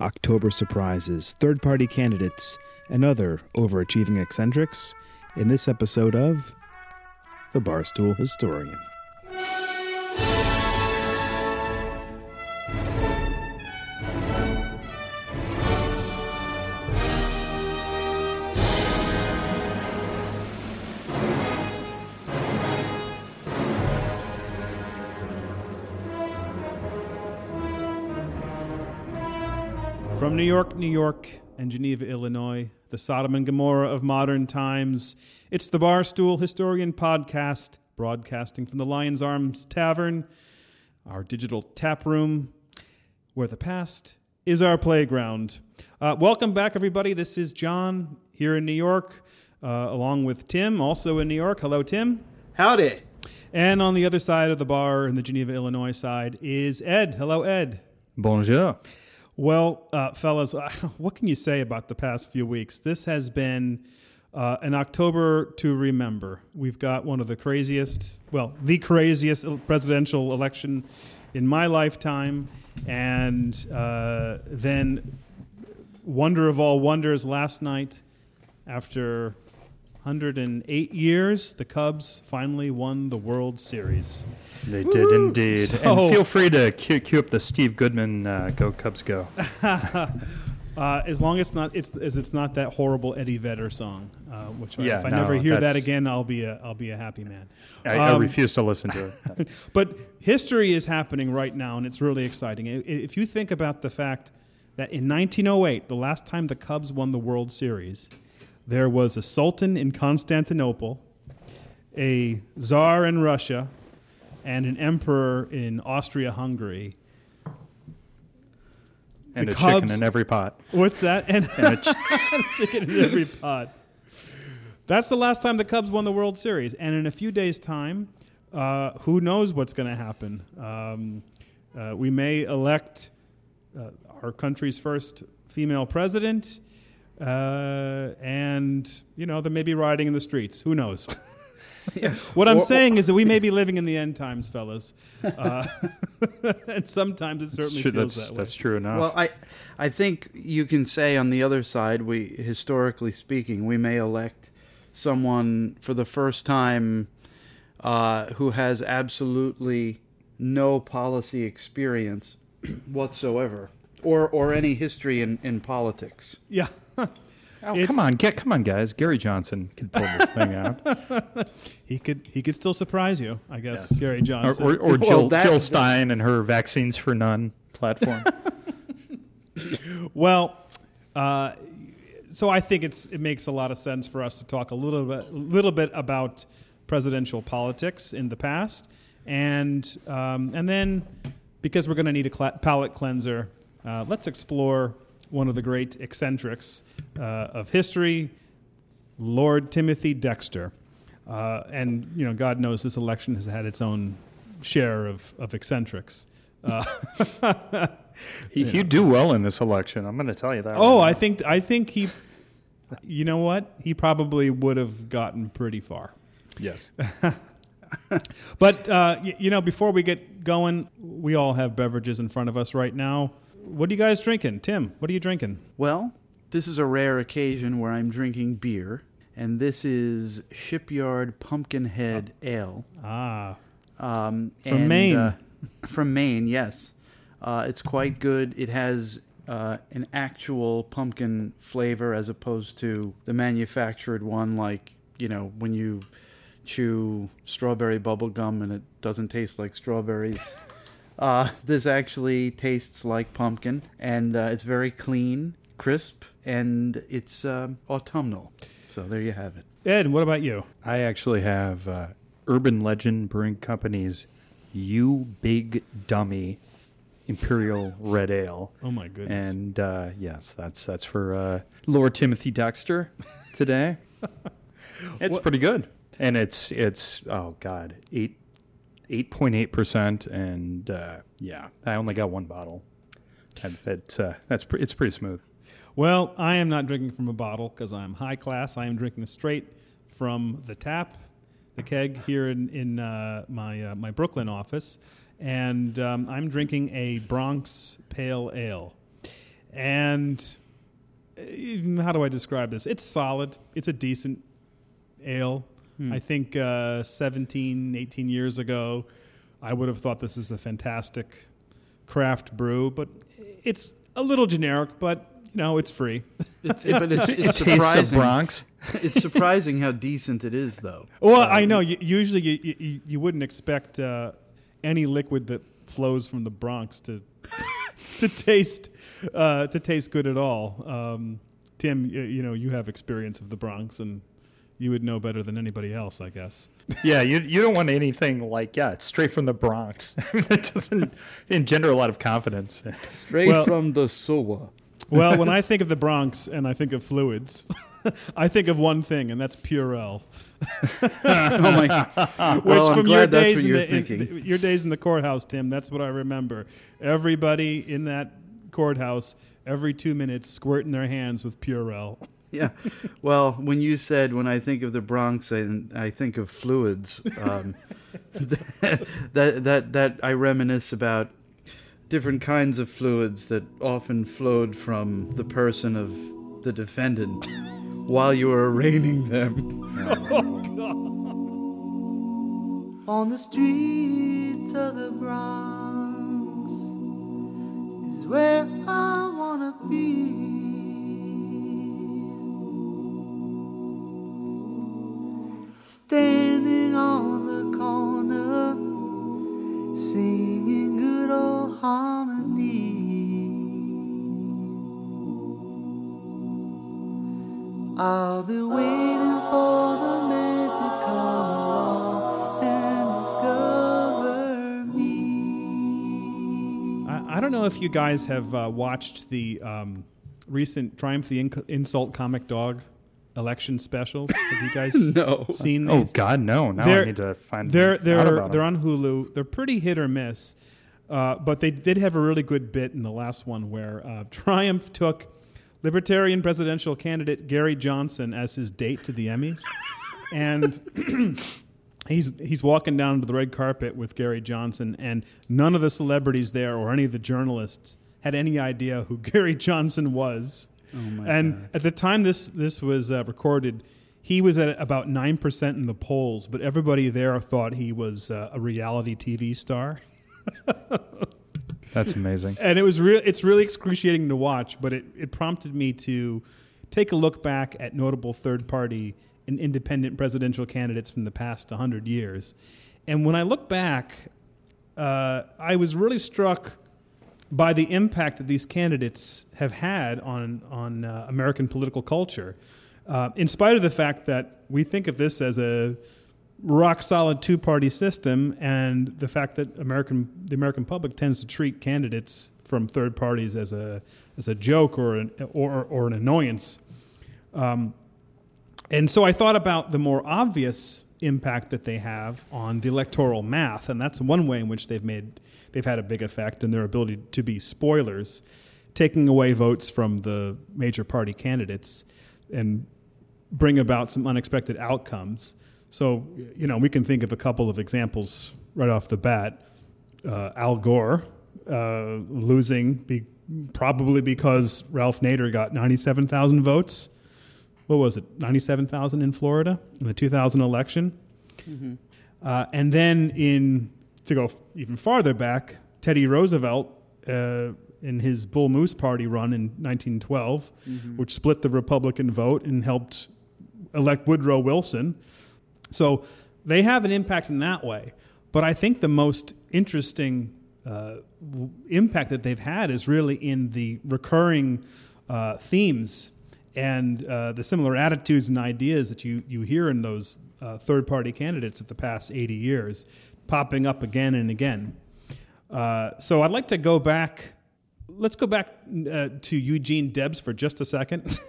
October surprises, third party candidates, and other overachieving eccentrics in this episode of The Barstool Historian. From New York, New York, and Geneva, Illinois, the Sodom and Gomorrah of modern times, it's the Barstool Historian Podcast, broadcasting from the Lion's Arms Tavern, our digital tap room, where the past is our playground. Uh, welcome back, everybody. This is John here in New York, uh, along with Tim, also in New York. Hello, Tim. Howdy. And on the other side of the bar, in the Geneva, Illinois side, is Ed. Hello, Ed. Bonjour. Well, uh, fellas, what can you say about the past few weeks? This has been uh, an October to remember. We've got one of the craziest, well, the craziest presidential election in my lifetime. And uh, then, wonder of all wonders, last night, after 108 years, the Cubs finally won the World Series. They did indeed. So- and feel free to cue, cue up the Steve Goodman uh, "Go Cubs Go." Uh, as long as not it's as it's not that horrible Eddie Vedder song, uh, which Yeah, if I no, never hear that again, I'll be a I'll be a happy man. I, I Um, refuse to listen to it. But history is happening right now, and it's really exciting. If you think about the fact that in 1908, the last time the Cubs won the World Series, there was a sultan in Constantinople, a czar in Russia, and an emperor in Austria-Hungary. And The a chicken in every pot. What's that? And And a ch- chicken in every pot. That's the last time the Cubs won the World Series, and in a few days' time, uh, who knows what's going to happen? Um, uh, we may elect uh, our country's first female president, uh, and you know they may be rioting in the streets. Who knows? what I'm Or- saying is that we may be living in the end times, fellas, uh, and sometimes it certainly true, feels that's, that way. that's true enough. Well, I, I think you can say on the other side, we historically speaking, we may elect someone for the first time uh, who has absolutely no policy experience whatsoever, or or any history in, in politics. yeah. oh, it's- come on, get come on, guys. Gary Johnson can pull this thing out, He could he could still surprise you, I guess, Yes. Gary Johnson. or, or Well, Jill, that- Jill Stein and her "Vaccines for None" platform. well, uh, so I think it's it makes a lot of sense for us to talk a little bit little bit about presidential politics in the past, and um, and then because we're going to need a cla palate cleanser, uh, let's explore one of the great eccentrics uh, of history, Lord Timothy Dexter. Uh, and you know, God knows this election has had its own share of, of eccentrics. Uh, he, he'd do well in this election. I'm going to tell you that. Oh, right I think I think he. You know what? He probably would have gotten pretty far. yes. But uh, y- you know, before we get going, we all have beverages in front of us right now. What are you guys drinking, Tim? What are you drinking? Well, this is a rare occasion where I'm drinking beer, and this is Shipyard Pumpkinhead Ale. Ah, Um, From and, Maine. uh, from Maine, yes. Uh, it's quite good. It has uh, an actual pumpkin flavor as opposed to the manufactured one, like, you know, when you chew strawberry bubble gum and it doesn't taste like strawberries. uh, this actually tastes like pumpkin, and uh, it's very clean, crisp, and it's um, autumnal. So there you have it. Ed, what about you? I actually have uh, Urban Legend Brewing Company's "You Big Dummy" Imperial Red Ale, Oh my goodness! and uh, yes, that's that's for uh, Lord Timothy Dexter today. it's What- pretty good, and it's it's oh god eight eight point eight percent, and uh, yeah, I only got one bottle. That uh, that's pre- it's pretty smooth. Well, I am not drinking from a bottle because I'm high class. I am drinking straight from the tap, the keg here in in uh, my uh, my Brooklyn office, and um, I'm drinking a Bronx Pale Ale. and uh, how do I describe this? It's solid. It's a decent ale. Hmm. I think uh, 17, 18 years ago, I would have thought this is a fantastic craft brew, but it's a little generic, but you know, it's free. It's, but it's, it's Taste of surprising. Bronx. it's surprising how decent it is, though. Well, Um, I know. You, usually, you, you, you wouldn't expect uh, any liquid that flows from the Bronx to to taste uh, to taste good at all. Um, Tim, you, you know, you have experience of the Bronx, and you would know better than anybody else, I guess. Yeah, you you don't want anything like yeah, it's straight from the Bronx. it doesn't engender a lot of confidence. Straight Well- from the sewer. Well, when I think of the Bronx and I think of fluids, I think of one thing, and that's Purell. Oh my! Which oh, well, I'm from glad your that's days what you're the, in- thinking. your days in the courthouse, Tim, that's what I remember. Everybody in that courthouse, every two minutes, squirting their hands with Purell. yeah. Well, when you said when I think of the Bronx, I, I think of fluids. Um, that, that that that I reminisce about different kinds of fluids that often flowed from the person of the defendant while you were arraigning them. On the streets of the Bronx is where I wanna be. Standing on the corner, singing good old harmony. I'll be waiting for the man to come along and discover me. I, I don't know if you guys have uh, watched the um, recent Triumph the Inc- Insult Comic Dog election specials. Have you guys No. seen these? oh? God, no! Now They're- I need to find. They're they're about they're them. on Hulu. They're pretty hit or miss, uh, but they did have a really good bit in the last one where uh, Triumph took Libertarian presidential candidate Gary Johnson as his date to the Emmys, and he's he's walking down to the red carpet with Gary Johnson, and none of the celebrities there or any of the journalists had any idea who Gary Johnson was. Oh my and God. at the time this this was uh, recorded, he was at about nine percent in the polls, but everybody there thought he was uh, a reality TV star, That's amazing. and it was real. It's really excruciating to watch, but it, it prompted me to take a look back at notable third party and independent presidential candidates from the past hundred years, and when I look back, uh, I was really struck by the impact that these candidates have had on on uh, American political culture, uh, in spite of the fact that we think of this as a rock solid two party system, and the fact that American the American public tends to treat candidates from third parties as a as a joke or an, or or an annoyance. Um, and so I thought about the more obvious impact that they have on the electoral math, and that's one way in which they've made they've had a big effect in their ability to be spoilers, taking away votes from the major party candidates and bring about some unexpected outcomes. So, you know, we can think of a couple of examples right off the bat. Uh, Al Gore uh, losing be, probably because Ralph Nader got 97,000 votes. What was it, 97,000 in Florida in the 2000 election? Uh, and then in to go f- even farther back, Teddy Roosevelt uh, in his Bull Moose Party run in 1912, which split the Republican vote and helped elect Woodrow Wilson. So they have an impact in that way. But I think the most interesting uh, w- impact that they've had is really in the recurring uh, themes and uh, the similar attitudes and ideas that you, you hear in those uh, third party candidates of the past 80 years popping up again and again. Uh, so I'd like to go back. Let's go back uh, to Eugene Debs for just a second.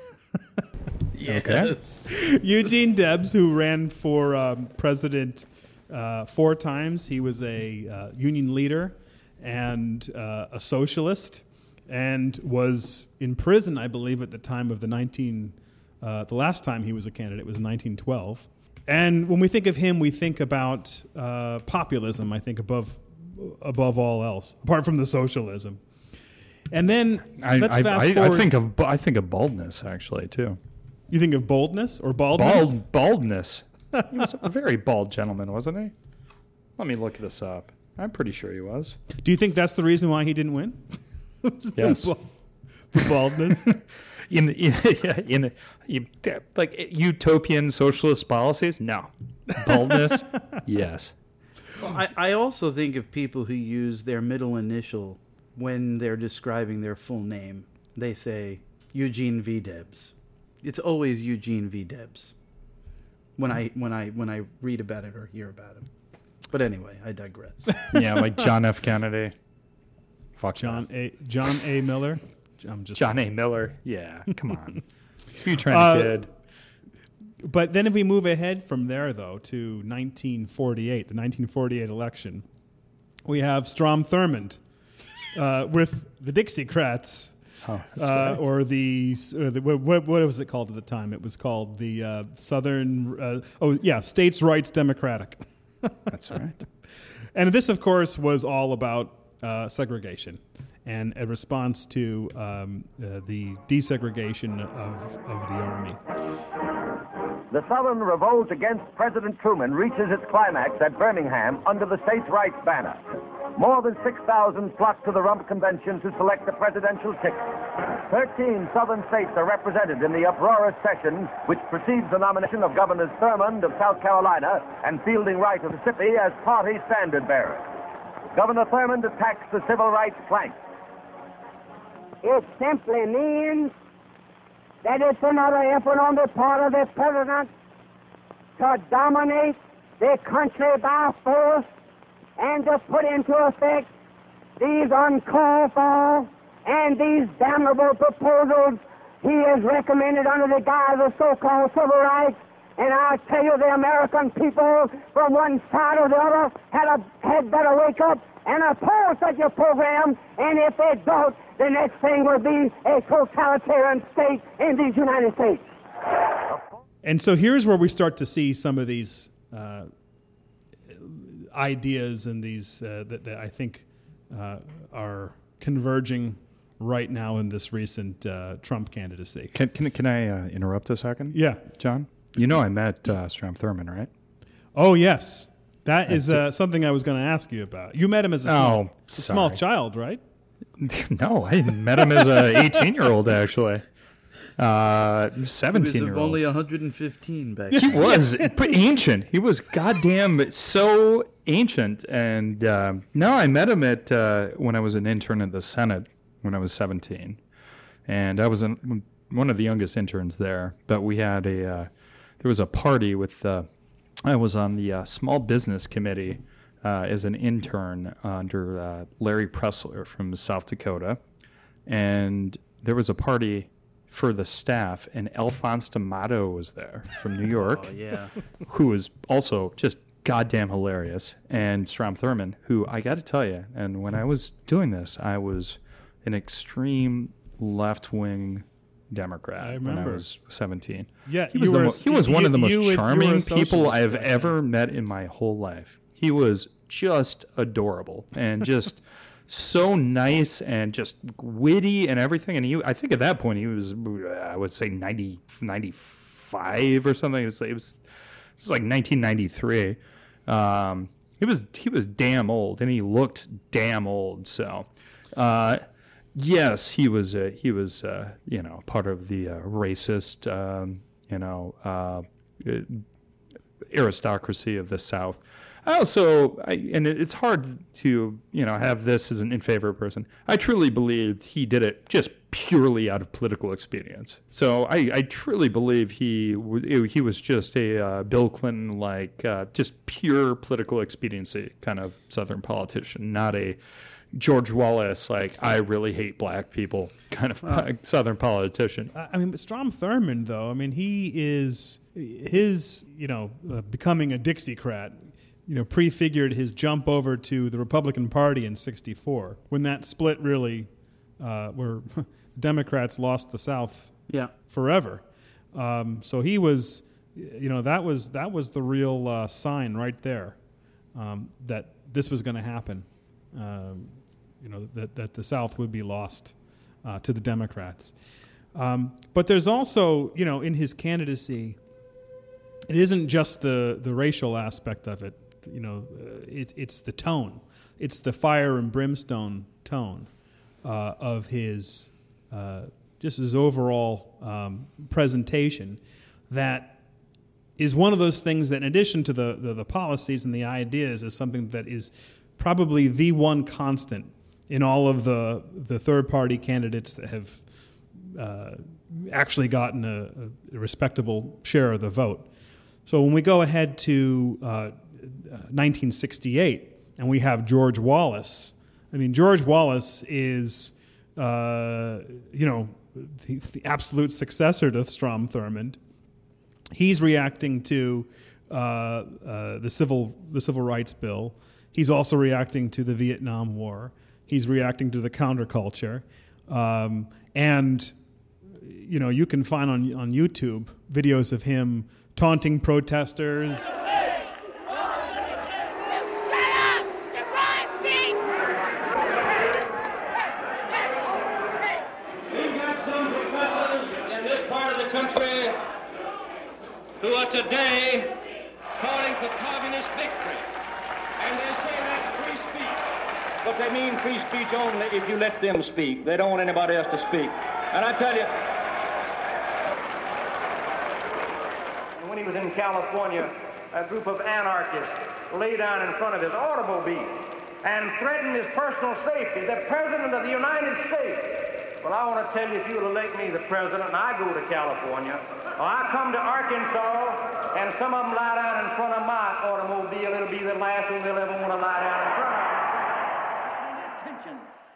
Yes. Eugene Debs, who ran for um, president uh, four times, he was a uh, union leader and uh, a socialist, and was in prison, I believe, at the time of the 19. Uh, the last time he was a candidate was in 1912. And when we think of him, we think about uh, populism. I think above above all else, apart from the socialism. And then I, let's I, fast I, forward. I think of I think of baldness actually too. you think of boldness or baldness? Bald baldness. he was a very bald gentleman, wasn't he? Let me look this up. I'm pretty sure he was. Do you think that's the reason why he didn't win? Was the Yes. the baldness. In in, in, in like utopian socialist policies, no. Baldness, yes. Well, I, I also think of people who use their middle initial when they're describing their full name. They say Eugene V. Debs. It's always Eugene V. Debs when I when I when I read about it or hear about him. But anyway, I digress. Yeah, like John F. Kennedy. Fuck John that. A. John A. Miller. I'm just John A. Miller. Yeah, come on. Who you trying Uh, to kid? But then if we move ahead from there, though, to 1948, the 1948 election, we have Strom Thurmond uh, with the Dixiecrats, Oh, uh, right. or the, uh, the what, what, what was it called at the time? It was called the uh, Southern, uh, oh yeah, States Rights Democratic. That's right. And this, of course, was all about uh, segregation and a response to um, uh, the desegregation of, of the Army. The Southern revolt against President Truman reaches its climax at Birmingham under the states' rights banner. More than 6,000 flock to the Rump Convention to select the presidential ticket. Thirteen Southern states are represented in the uproarious session which precedes the nomination of Governors Thurmond of South Carolina and Fielding Wright of Mississippi as party standard bearers. Governor Thurmond attacks the civil rights plank. It simply means that it's another effort on the part of the president to dominate the country by force and to put into effect these uncalled for and these damnable proposals he has recommended under the guise of so-called civil rights. And I tell you, the American people from one side or the other had, a, had better wake up and oppose such a program. And if they don't, the next thing will be a totalitarian state in these United States. And so here's where we start to see some of these uh, ideas and these uh, that, that I think uh, are converging right now in this recent uh, Trump candidacy. Can can, can I uh, interrupt a second? Yeah. John. You know I met uh, Strom Thurmond, right? Oh yes, that is uh, something I was going to ask you about. You met him as a small, Oh, a small child, right? no, I met him as a 18 year old actually. Uh, He 17 was year only old. 115 back Then. He was but ancient. He was goddamn so ancient. And um no, I met him at uh, when I was an intern at the Senate when I was 17, and I was an, one of the youngest interns there. But we had a uh, there was a party with. I was on the uh, small business committee uh, as an intern under uh, Larry Pressler from South Dakota, and there was a party for the staff, and Alphonse D'Amato was there from New York, Oh, yeah. who was also just goddamn hilarious, and Strom Thurmond, who I got to tell you, and when I was doing this, I was an extreme left wing Democrat I when I remember. was 17. Yeah, he was, the were a he was one you- of the most would- you were a charming people I've ever met in my whole life. He was just adorable and just so nice and just witty and everything. And he, I think at that point he was, I would say 90, 95 or something. It was, it was, it was like 1993. Um, he was he was damn old, and he looked damn old. So, uh, yes, he was he was uh, you know part of the uh, racist um, you know uh, aristocracy of the South. Also, I, and it- it's hard to you know have this as an in favor person. I truly believed he did it just purely out of political expedience. So I, I truly believe he he was just a uh, Bill Clinton like just pure political expediency kind of Southern politician, not a George Wallace like I really hate black people kind of Southern politician. I I mean, but Strom Thurmond, though, I mean, he is his, you know, uh, becoming a Dixiecrat, you know, prefigured his jump over to the Republican Party in '64 when that split really, uh, where Democrats lost the South Yeah. forever. Um, so he was, you know, that was that was the real uh, sign right there um, that this was going to happen. Um, you know, that, that the South would be lost uh, to the Democrats. Um, but there's also, you know, in his candidacy, it isn't just the, the racial aspect of it. You know, uh, it, it's the tone, it's the fire and brimstone tone uh, of his uh, just his overall um, presentation that is one of those things that, in addition to the, the, the policies and the ideas, is something that is probably the one constant in all of the the third party candidates that have uh, actually gotten a, a respectable share of the vote. So when we go ahead to uh, 1968 and we have George Wallace, I mean, George Wallace is, uh, you know, the, the, absolute successor to Strom Thurmond. He's reacting to uh, uh, the civil the civil rights bill. He's also reacting to the Vietnam War. He's reacting to the counterculture, um, and you know you can find on on YouTube videos of him taunting protesters. We've got some professors in this part of the country who are today calling for communist victory. And they say that's free speech. But they mean free speech only if you let them speak. They don't want anybody else to speak. And I tell you, when he was in California, a group of anarchists lay down in front of his automobile and threatened his personal safety. The President of the United States well, I want to tell you, if you will elect me the president and I go to California, or I come to Arkansas and some of them lie down in front of my automobile, it'll be the last one they'll ever want to lie down in front of.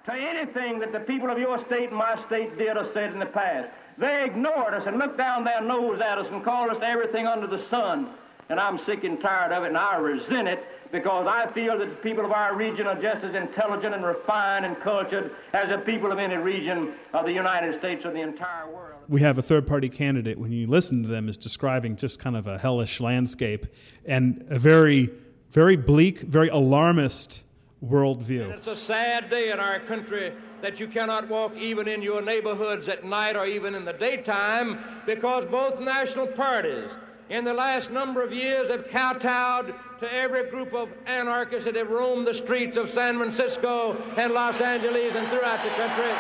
To anything that the people of your state and my state did or said in the past. They ignored us and looked down their nose at us and called us everything under the sun. And I'm sick and tired of it, and I resent it because I feel that the people of our region are just as intelligent and refined and cultured as the people of any region of the United States or the entire world. We have a third party candidate, when you listen to them, is describing just kind of a hellish landscape and a very, very bleak, very alarmist worldview. It's a sad day in our country that you cannot walk even in your neighborhoods at night or even in the daytime because both national parties in the last number of years have kowtowed to every group of anarchists that have roamed the streets of San Francisco and Los Angeles and throughout the country.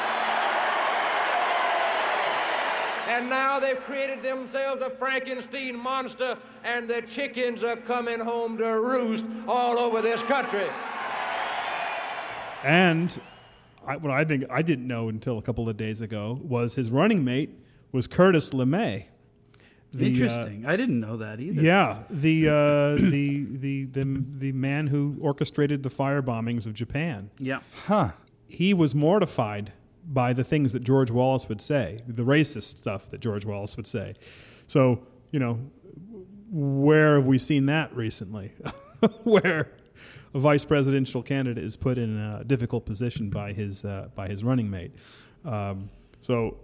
And now they've created themselves a Frankenstein monster, and the chickens are coming home to roost all over this country. And I, what I think I didn't know until a couple of days ago was his running mate was Curtis LeMay. The, Interesting. Uh, I didn't know that either. Yeah, the, uh, the the the the man who orchestrated the fire bombings of Japan. Yeah. Huh. He was mortified by the things that George Wallace would say, the racist stuff that George Wallace would say. So you know, where have we seen that recently? where a vice presidential candidate is put in a difficult position by his uh, by his running mate. Um, so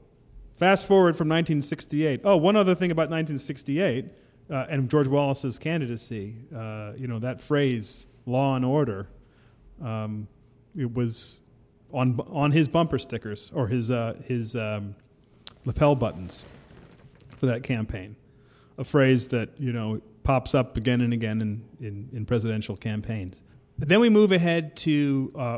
Fast forward from 1968. Oh, one other thing about 1968 uh, and George Wallace's candidacy. Uh, you know that phrase "law and order." Um, it was on on his bumper stickers or his uh, his um, lapel buttons for that campaign. A phrase that you know pops up again and again in, in, in presidential campaigns. But then we move ahead to uh,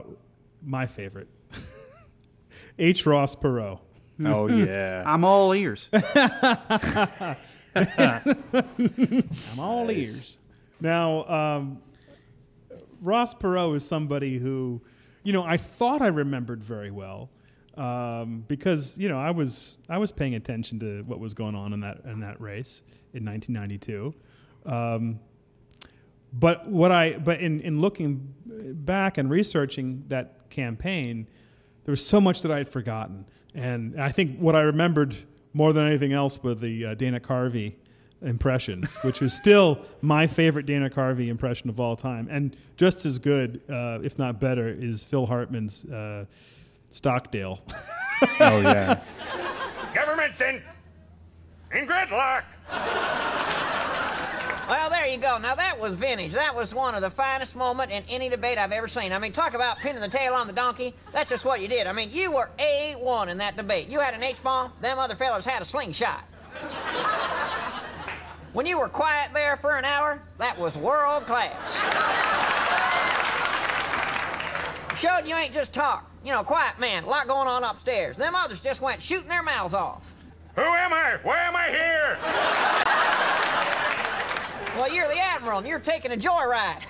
my favorite, H. Ross Perot. Oh yeah. I'm all ears. I'm all ears. Now, um, Ross Perot is somebody who, you know, I thought I remembered very well um, because you know I was I was paying attention to what was going on in that in that race in 1992. Um, but what I but in, in looking back and researching that campaign, there was so much that I had forgotten. And I think what I remembered more than anything else were the uh, Dana Carvey impressions, which was still my favorite Dana Carvey impression of all time. And just as good, uh, if not better, is Phil Hartman's uh, Stockdale. oh yeah. Government's in in gridlock. Well, there you go. Now that was vintage. That was one of the finest moments in any debate I've ever seen. I mean, talk about pinning the tail on the donkey. That's just what you did. I mean, you were A1 in that debate. You had an H-bomb, them other fellows had a slingshot. when you were quiet there for an hour, that was world class. Showed you ain't just talk. You know, quiet man, a lot going on upstairs. Them others just went shooting their mouths off. Who am I? Why am I here? Well, you're the admiral, and you're taking a joyride.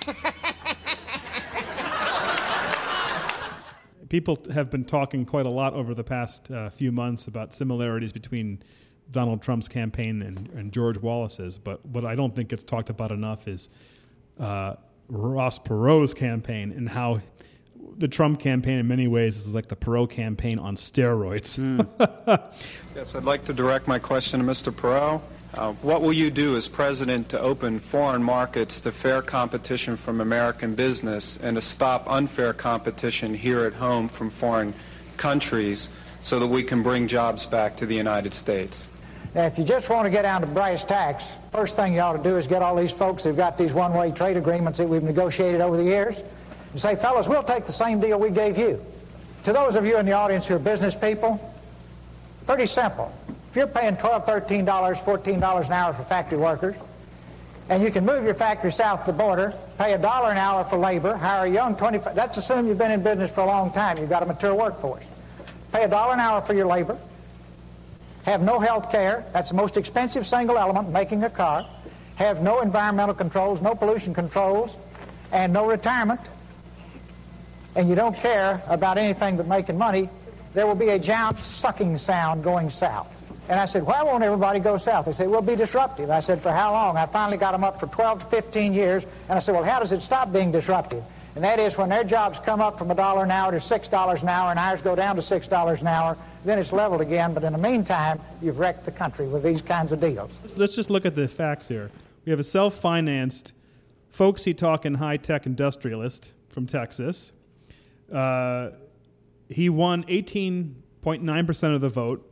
People have been talking quite a lot over the past uh, few months about similarities between Donald Trump's campaign and, and George Wallace's, but what I don't think gets talked about enough is uh, Ross Perot's campaign and how the Trump campaign, in many ways, is like the Perot campaign on steroids. Yes, I'd like to direct my question to Mr. Perot. Uh, what will you do as president to open foreign markets to fair competition from American business and to stop unfair competition here at home from foreign countries so that we can bring jobs back to the United States? Now, if you just want to get down to brass tacks, first thing you ought to do is get all these folks who've got these one-way trade agreements that we've negotiated over the years and say, fellas, we'll take the same deal we gave you. To those of you in the audience who are business people, pretty simple. You're paying $12, $13, $14 an hour for factory workers, and you can move your factory south of the border, pay a dollar an hour for labor, hire a young 25, that's assume you've been in business for a long time, you've got a mature workforce. Pay a dollar an hour for your labor, have no health care, that's the most expensive single element making a car, have no environmental controls, no pollution controls, and no retirement, and you don't care about anything but making money, there will be a giant sucking sound going south. And I said, why won't everybody go south? They said, we'll be disruptive. I said, for how long? I finally got them up for 12 to 15 years, and I said, well, how does it stop being disruptive? And that is when their jobs come up from a dollar an hour to $6 an hour and ours go down to $6 an hour, then it's leveled again. But in the meantime, you've wrecked the country with these kinds of deals. Let's just look at the facts here. We have a self financed, folksy talking high tech industrialist from Texas. Uh, he won 18.9% of the vote.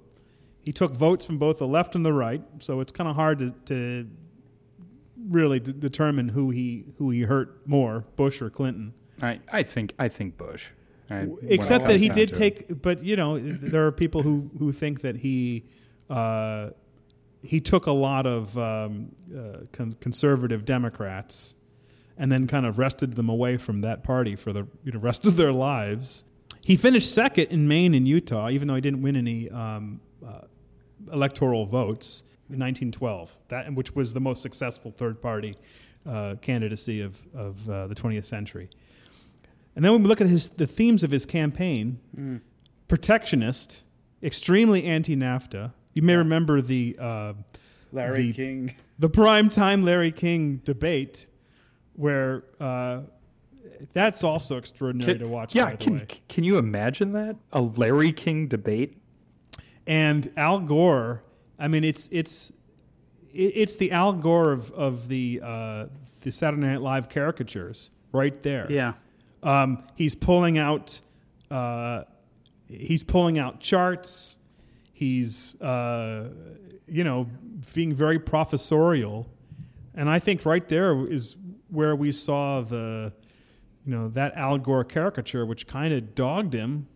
He took votes from both the left and the right, so it's kind of hard to, to really d- determine who he who he hurt more, Bush or Clinton. I, I think I think Bush. I, Except that he did to it. take, but you know, there are people who, who think that he uh, he took a lot of um, uh, con- conservative Democrats and then kind of wrested them away from that party for the you know, rest of their lives. He finished second in Maine and Utah, even though he didn't win any um, uh, electoral votes in 1912, that which was the most successful third party uh, candidacy of, of uh, the 20th century. And then when we look at his the themes of his campaign, Mm. protectionist, extremely anti-NAFTA. You may remember the uh, Larry the- King. the prime time Larry King debate, where uh, that's also extraordinary Can- to watch. yeah, by the can, way. can you imagine that? A Larry King debate? And Al Gore. I mean, it's it's it's the Al Gore of of the uh, the Saturday Night Live caricatures right there. Yeah. um, he's pulling out uh, he's pulling out charts. He's uh, you know being very professorial, and I think right there is where we saw the you know that Al Gore caricature, which kind of dogged him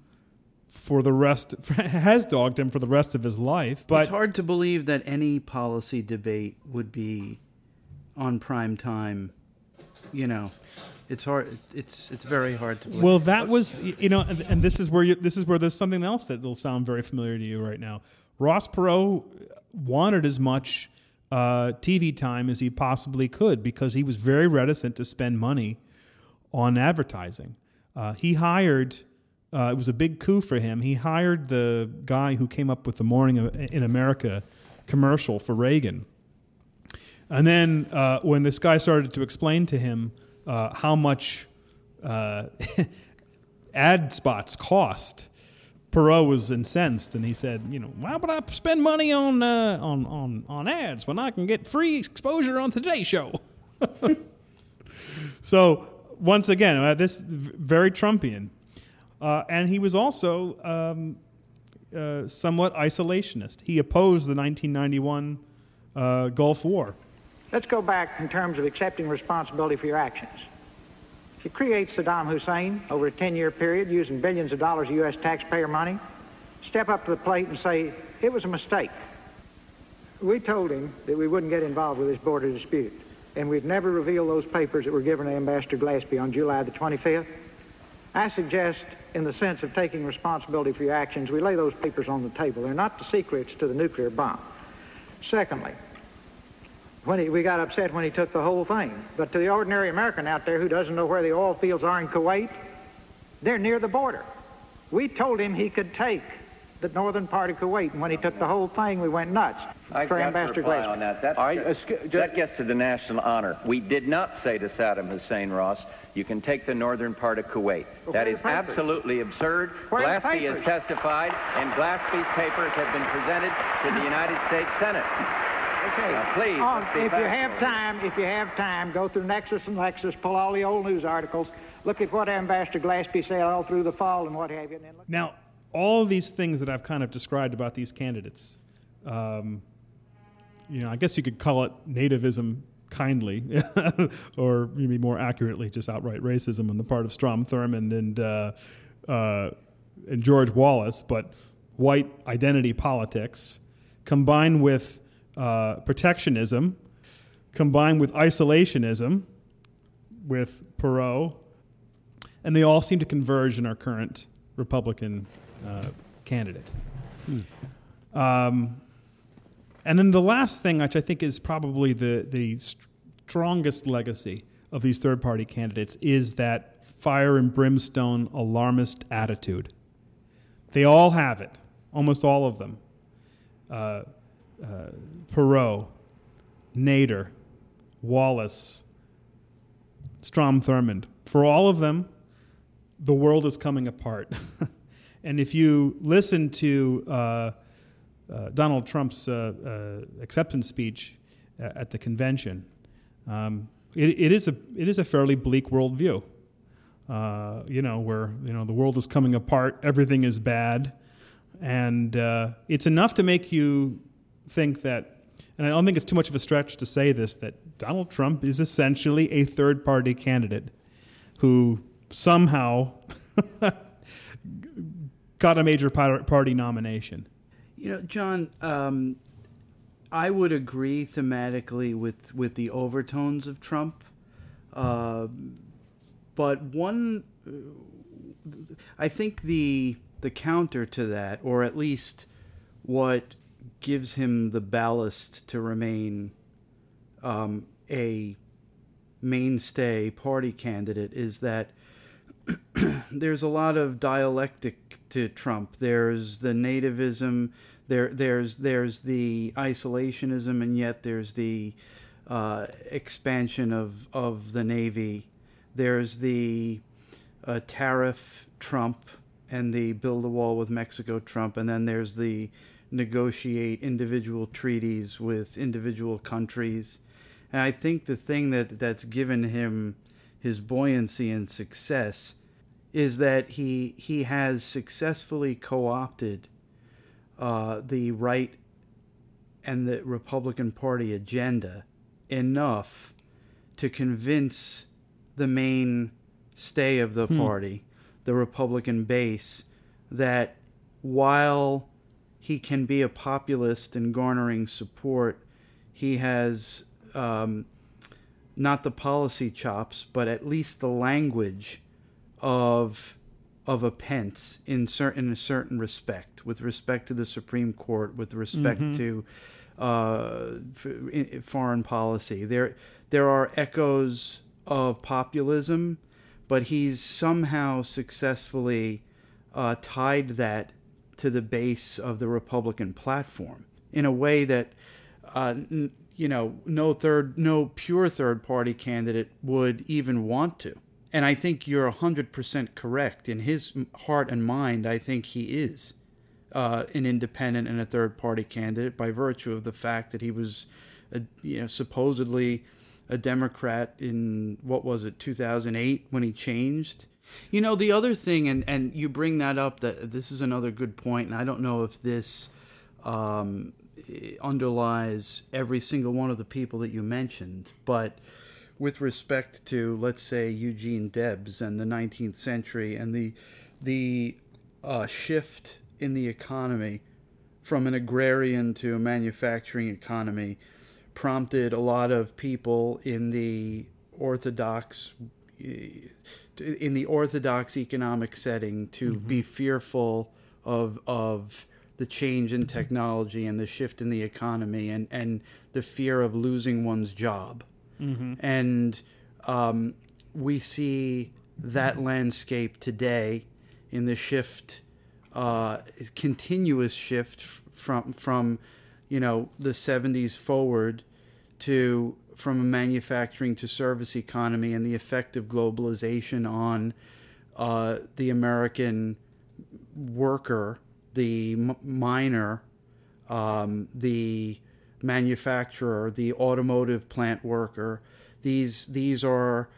for the rest has dogged him for the rest of his life. But it's hard to believe that any policy debate would be on prime time. You know, it's hard. It's it's very hard to believe. Well, that was you know, and, and this is where you, this is where there's something else that will sound very familiar to you right now. Ross Perot wanted as much uh, TV time as he possibly could because he was very reticent to spend money on advertising. Uh, he hired. Uh, it was a big coup for him. He hired the guy who came up with the Morning in America commercial for Reagan. And then uh, when this guy started to explain to him uh, how much uh, ad spots cost, Perot was incensed, and he said, "You know, why would I spend money on uh, on on on ads when I can get free exposure on Today Show?" so once again, uh, this very Trumpian, uh, and he was also um, uh, somewhat isolationist. He opposed the 1991 uh, Gulf War. Let's go back in terms of accepting responsibility for your actions. If you create Saddam Hussein over a 10 year period using billions of dollars of U.S. taxpayer money, step up to the plate and say, it was a mistake. We told him that we wouldn't get involved with this border dispute, and we'd never reveal those papers that were given to Ambassador Glaspie on July the 25th. I suggest, in the sense of taking responsibility for your actions, we lay those papers on the table. They're not the secrets to the nuclear bomb. Secondly, when he, we got upset when he took the whole thing. But to the ordinary American out there who doesn't know where the oil fields are in Kuwait, they're near the border. We told him he could take the northern part of Kuwait, and when he took the whole thing, we went nuts I've for got Ambassador to reply Glaspie. on that. That's that gets to the national honor. We did not say to Saddam Hussein, Ross, you can take the northern part of Kuwait. Well, that where are is the papers? absolutely absurd. Where Glaspie has testified, and Glaspie's papers have been presented to the United States Senate. Okay. Now, please, On- if you factual. have time, if you have time, go through Nexis and Lexis, pull all the old news articles, look at what Ambassador Glaspie said all through the fall and what have you, and then look Now, all these things that I've kind of described about these candidates, um, you know, I guess you could call it nativism kindly, or maybe more accurately, just outright racism on the part of Strom Thurmond and uh, uh, and George Wallace, but white identity politics combined with uh, protectionism, combined with isolationism, with Perot, and they all seem to converge in our current Republican uh, candidate. Um, and then the last thing, which I think is probably the, the st- strongest legacy of these third party candidates, is that fire and brimstone alarmist attitude. They all have it, almost all of them. Uh, uh, Perot, Nader, Wallace, Strom Thurmond. For all of them, the world is coming apart. and if you listen to uh, Donald Trump's uh, uh, acceptance speech uh, at the convention, um, it, it is a it is a fairly bleak worldview. Uh, you know, where you know the world is coming apart, everything is bad, and uh, it's enough to make you think that. And I don't think it's too much of a stretch to say this that Donald Trump is essentially a third party candidate who somehow got a major party nomination. You know, John, um, I would agree thematically with, with the overtones of Trump. Uh, but one, I think the the counter to that, or at least what gives him the ballast to remain um, a mainstay party candidate, is that there's a lot of dialectic to Trump. There's the nativism, there there's there's the isolationism, and yet there's the uh, expansion of of the navy. There's the uh, tariff Trump and the build a wall with Mexico Trump, and then there's the negotiate individual treaties with individual countries. And I think the thing that that's given him his buoyancy and success is that he he has successfully co-opted uh, the right and the Republican Party agenda enough to convince the main stay of the Hmm. party, the Republican base, that while he can be a populist in garnering support, he has um, not the policy chops, but at least the language of of a Pence in certain in a certain respect, with respect to the Supreme Court, with respect Mhm. to uh, f- foreign policy. There there are echoes of populism, but he's somehow successfully uh, tied that to the base of the Republican platform in a way that uh, n- you know no third no pure third party candidate would even want to. And I think you're 100% correct. In his heart and mind, I think he is uh, an independent and a third party candidate by virtue of the fact that he was, a, you know, supposedly a Democrat in what was it, 2008 when he changed. You know, the other thing, and, and you bring that up, that this is another good point, and I don't know if this um, underlies every single one of the people that you mentioned. But with respect to, let's say, Eugene Debs and the 19th century and the the uh, shift in the economy from an agrarian to a manufacturing economy prompted a lot of people in the orthodox in the orthodox economic setting to be fearful of of the change in technology and the shift in the economy and, and the fear of losing one's job. Mhm. And um, we see that landscape today in the shift, uh, continuous shift from from you know the 70s forward to from a manufacturing to service economy and the effect of globalization on uh, the American worker, the m- miner, um, the manufacturer, the automotive plant worker. These these are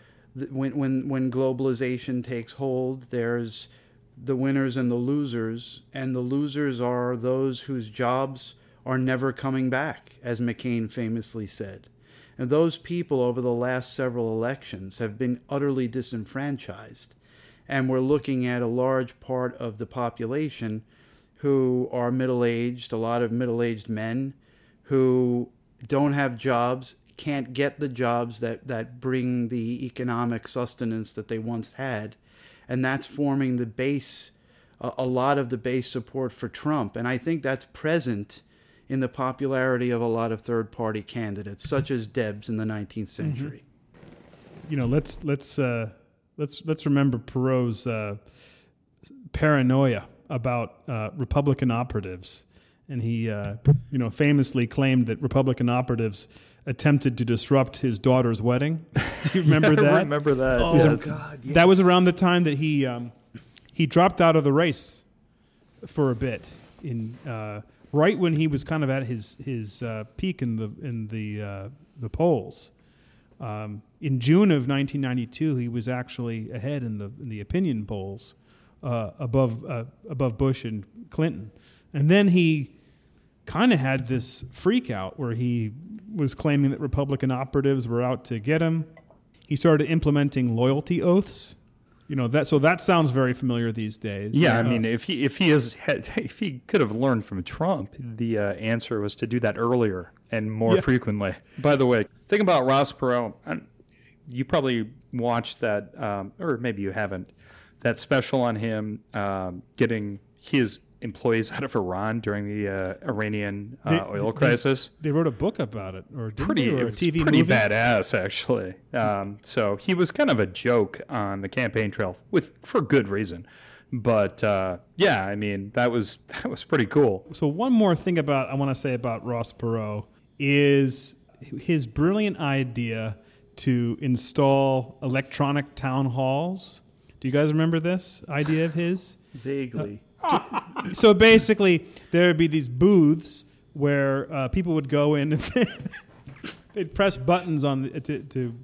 when when when globalization takes hold. There's the winners and the losers, and the losers are those whose jobs are never coming back, as McCain famously said. And those people over the last several elections have been utterly disenfranchised. And we're looking at a large part of the population who are middle aged, a lot of middle aged men who don't have jobs, can't get the jobs that, that bring the economic sustenance that they once had. And that's forming the base, a, a lot of the base support for Trump. And I think that's present in the popularity of a lot of third party candidates, such as Debs in the 19th century. you know, let's let's uh, let's let's remember Perot's uh, paranoia about uh, Republican operatives, and he, uh, you know, famously claimed that Republican operatives attempted to disrupt his daughter's wedding. Do you remember Yeah, I that? remember that, It was a- yes. God, That was around the time that he um, he dropped out of the race for a bit in uh, right when he was kind of at his his uh, peak in the in the uh, the polls. Um, in June of 1992, he was actually ahead in the in the opinion polls, uh, above uh, above Bush and Clinton, and then he kind of had this freak out where he was claiming that Republican operatives were out to get him. He started implementing loyalty oaths. You know that, so that sounds very familiar these days. Yeah, I Uh, mean, if he if he is if he could have learned from Trump, the uh, answer was to do that earlier and more Yeah. frequently. By the way, think about Ross Perot. You probably watched that, um, or maybe you haven't. That special on him um, getting his employees out of Iran during the uh, Iranian uh, They- oil they- crisis. They, wrote a book about it, or didn't pretty, they, or a TV pretty movie. badass actually. Um, so he was kind of a joke on the campaign trail with for good reason. But uh, yeah, I mean that was that was pretty cool. So one more thing about I want to say about Ross Perot is his brilliant idea to install electronic town halls. Do you guys remember this idea of his? Vaguely. So basically, there would be these booths where uh, people would go in and they'd press buttons on the, to, to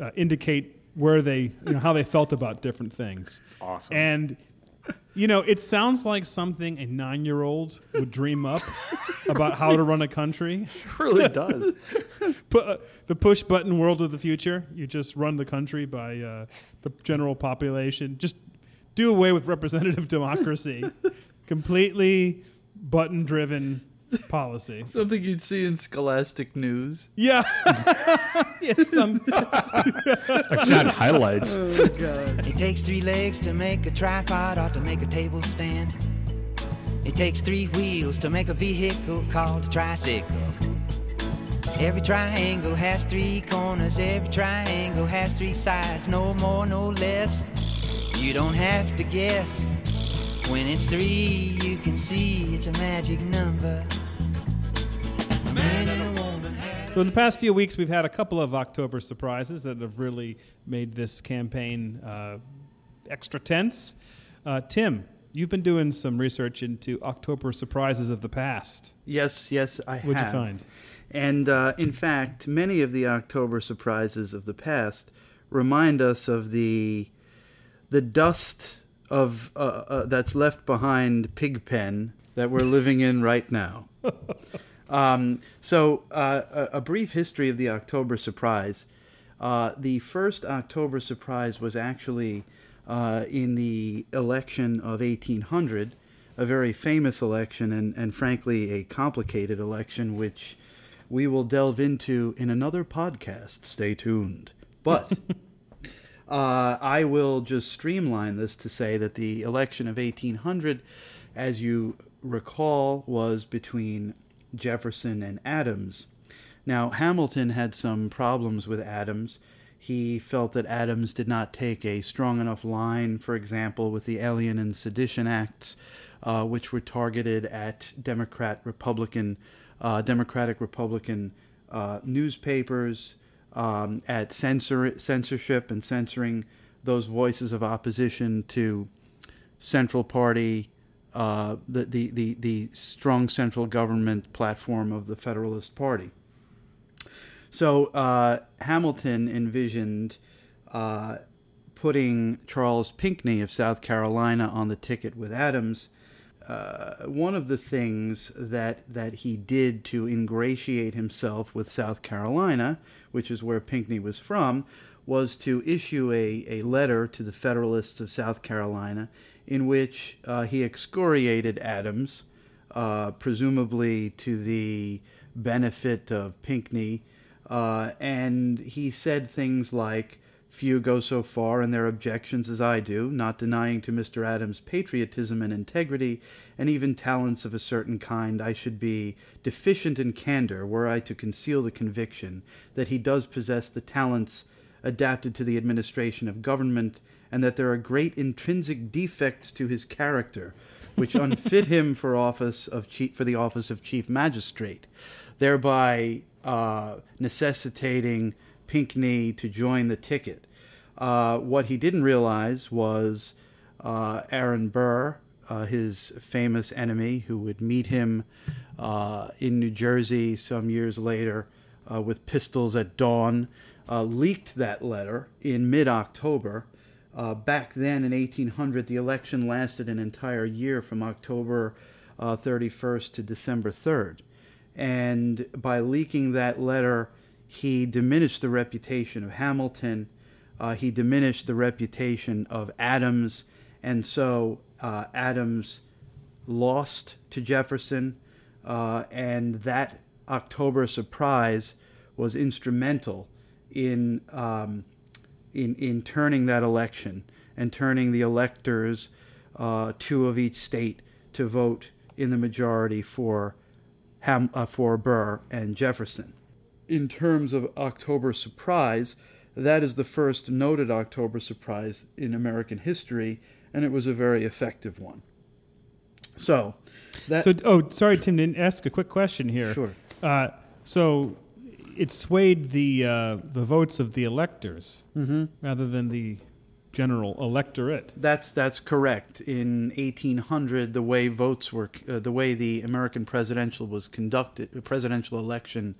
uh, indicate where they, you know, how they felt about different things. Awesome. And you know, it sounds like something a nine-year-old would dream up about how to run a country. It really does. Pu- uh, the push button world of the future. You just run the country by uh, the general population. Just do away with representative democracy. Completely button-driven policy. Something you'd see in Scholastic News. Yeah. yeah some, I've got highlights. Oh, God. It takes three legs to make a tripod or to make a table stand. It takes three wheels to make a vehicle called a tricycle. Every triangle has three corners, every triangle has three sides, no more, no less. You don't have to guess. When it's three, you can see it's a magic number. A man and a woman have So in the past few weeks, we've had a couple of October surprises that have really made this campaign uh, extra tense. Uh, Tim, you've been doing some research into October surprises of the past. Yes, yes, I have. What'd you find? And uh, in fact, many of the October surprises of the past remind us of the the dust of uh, uh, that's left behind Pigpen that we're living in right now. Um, so, uh, a, a brief history of the October surprise. Uh, the first October surprise was actually uh, in the election of 1800, a very famous election and, and frankly a complicated election, which we will delve into in another podcast. Stay tuned. But uh, I will just streamline this to say that the election of 1800, as you recall, was between Jefferson and Adams. Now, Hamilton had some problems with Adams. He felt that Adams did not take a strong enough line, for example, with the Alien and Sedition Acts, uh, which were targeted at Democrat Republican, uh, Democratic Republican uh, newspapers, um, at censor censorship and censoring those voices of opposition to Central Party, uh, the, the, the, the strong central government platform of the Federalist Party. So uh, Hamilton envisioned uh, putting Charles Pinckney of South Carolina on the ticket with Adams. Uh, one of the things that that he did to ingratiate himself with South Carolina, which is where Pinckney was from, was to issue a, a letter to the Federalists of South Carolina in which uh, he excoriated Adams, uh, presumably to the benefit of Pinckney uh, and he said things like, Few go so far in their objections as I do, not denying to Mr. Adams patriotism and integrity, and even talents of a certain kind. I should be deficient in candor were I to conceal the conviction that he does possess the talents adapted to the administration of government, and that there are great intrinsic defects to his character which unfit him for office of chief, for the office of chief magistrate, thereby uh, necessitating Pinckney to join the ticket. Uh, what he didn't realize was uh, Aaron Burr, uh, his famous enemy, who would meet him uh, in New Jersey some years later uh, with pistols at dawn, leaked that letter in mid October. back then in 1800, the election lasted an entire year from October 31st to December 3rd and by leaking that letter, he diminished the reputation of Hamilton. Uh, he diminished the reputation of Adams, and so uh, Adams lost to Jefferson, uh, and that October surprise was instrumental in um, in in turning that election and turning the electors, uh, two of each state, to vote in the majority for Ham, uh, for Burr and Jefferson. In terms of October surprise, that is the first noted October surprise in American history, and it was a very effective one. So, that. So, oh, sorry, Tim, didn't ask a quick question here. Sure. Uh, so, it swayed the uh, the votes of the electors Mhm. rather than the general electorate. That's that's correct. In 1800, the way votes were, uh, the way the American presidential was conducted, presidential election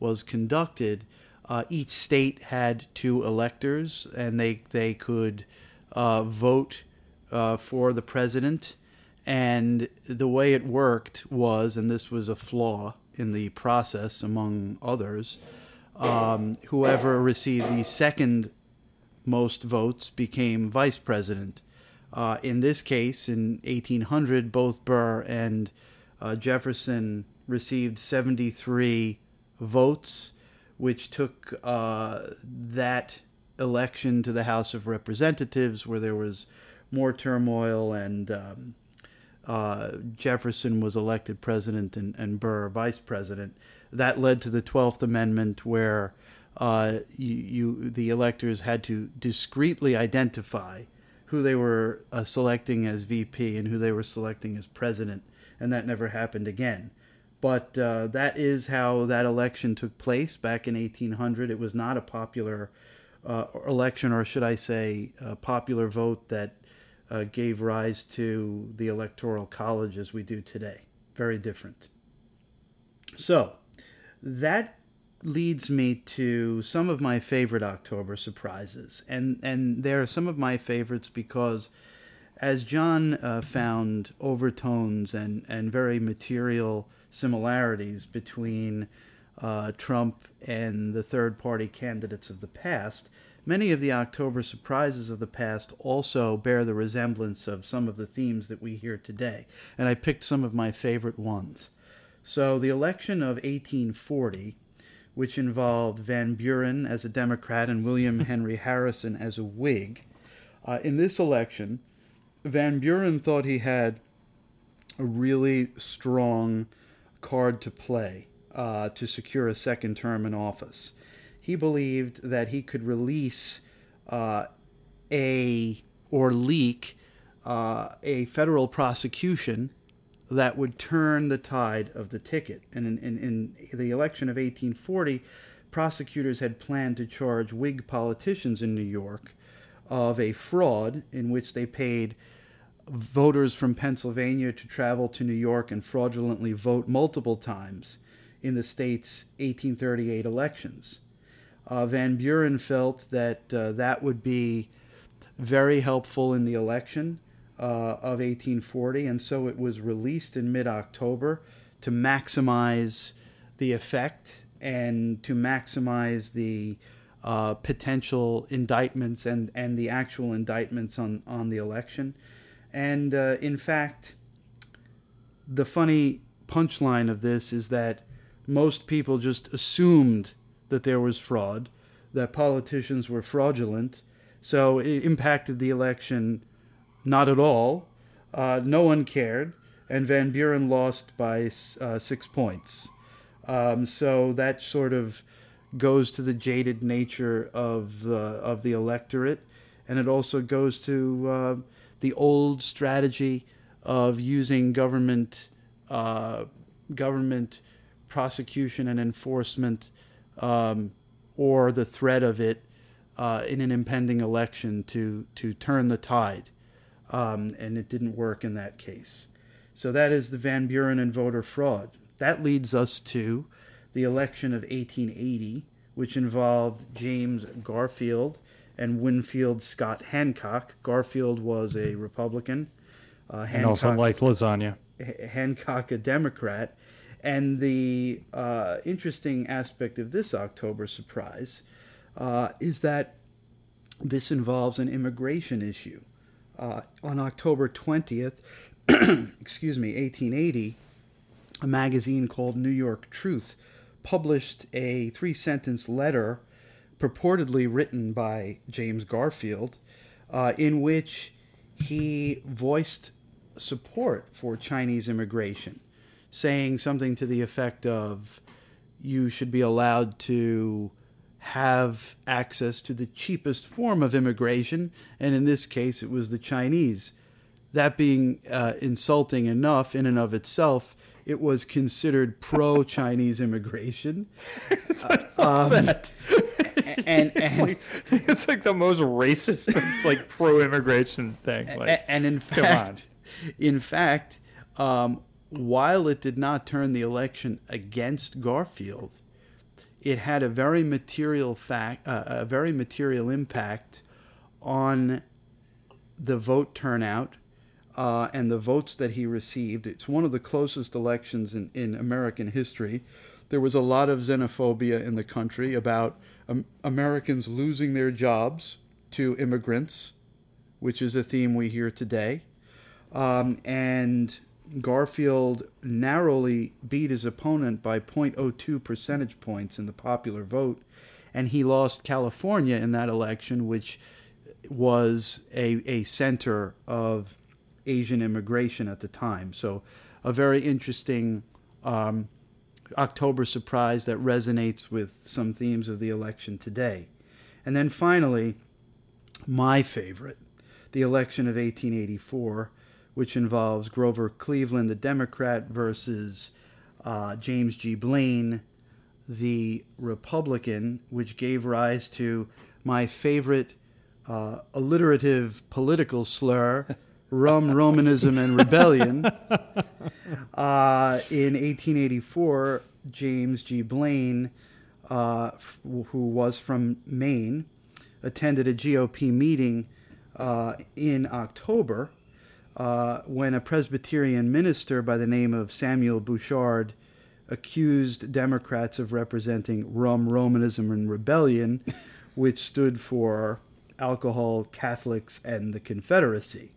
was conducted. Uh, each state had two electors, and they they could uh, vote uh, for the president. And the way it worked was, and this was a flaw in the process, among others, um, whoever received the second most votes became vice president. Uh, in this case, in 1800, both Burr and uh, Jefferson received 73 votes, which took uh, that election to the House of Representatives, where there was more turmoil, and um, uh, Jefferson was elected president and, and Burr vice president. That led to the 12th Amendment, where uh, you, you the electors had to discreetly identify who they were uh, selecting as VP and who they were selecting as president, and that never happened again. But uh, that is how that election took place back in 1800. It was not a popular uh, election, or should I say, a popular vote that uh, gave rise to the Electoral College as we do today. Very different. So, that leads me to some of my favorite October surprises, and and they're some of my favorites because as John uh, found overtones and, and very material similarities between uh, Trump and the third party candidates of the past, many of the October surprises of the past also bear the resemblance of some of the themes that we hear today. And I picked some of my favorite ones. So, the election of 1840, which involved Van Buren as a Democrat and William Henry Harrison as a Whig, uh, in this election, Van Buren thought he had a really strong card to play uh, to secure a second term in office. He believed that he could release uh, a or leak uh, a federal prosecution that would turn the tide of the ticket. And in, in, in the election of 1840, prosecutors had planned to charge Whig politicians in New York of a fraud in which they paid voters from Pennsylvania to travel to New York and fraudulently vote multiple times in the state's 1838 elections. Uh, Van Buren felt that uh, that would be very helpful in the election uh, of 1840, and so it was released in mid October to maximize the effect and to maximize the uh, potential indictments and, and the actual indictments on, on the election. And uh, in fact, the funny punchline of this is that most people just assumed that there was fraud, that politicians were fraudulent, so it impacted the election not at all. Uh, no one cared, and Van Buren lost by uh, six points. Um, so that sort of goes to the jaded nature of the of the electorate, and it also goes to uh, the old strategy of using government uh, government prosecution and enforcement, um, or the threat of it uh, in an impending election to to turn the tide, um, and it didn't work in that case. So that is the Van Buren and voter fraud. That leads us to the election of 1880, which involved James Garfield and Winfield Scott Hancock. Garfield was a Republican. Uh, and also liked lasagna. H- Hancock a Democrat. And the uh, interesting aspect of this October surprise uh, is that this involves an immigration issue. Uh, on October 20th, excuse me, 1880, a magazine called New York Truth published a three sentence letter purportedly written by James Garfield, uh, in which he voiced support for Chinese immigration, saying something to the effect of, you should be allowed to have access to the cheapest form of immigration, and in this case, it was the Chinese. That being uh, insulting enough in and of itself, it was considered pro Chinese immigration. um, that. And, and it's, like, it's like the most racist, like pro immigration thing. Like, and in fact, in fact, um, while it did not turn the election against Garfield, it had a very material fact, uh, a very material impact on the vote turnout uh, and the votes that he received. It's one of the closest elections in, in American history. There was a lot of xenophobia in the country about Americans losing their jobs to immigrants, which is a theme we hear today. Um, and Garfield narrowly beat his opponent by 0.02 percentage points in the popular vote, and he lost California in that election, which was a, a center of Asian immigration at the time. So, a very interesting um, October surprise that resonates with some themes of the election today. And then finally, my favorite, the election of 1884, which involves Grover Cleveland, the Democrat, versus uh, James G. Blaine, the Republican, which gave rise to my favorite uh, alliterative political slur. Rum, Romanism, and Rebellion. Uh, in 1884, James G. Blaine, uh, f- who was from Maine, attended a GOP meeting uh, in October, uh, when a Presbyterian minister by the name of Samuel Burchard accused Democrats of representing rum, Romanism, and rebellion, which stood for alcohol, Catholics, and the Confederacy.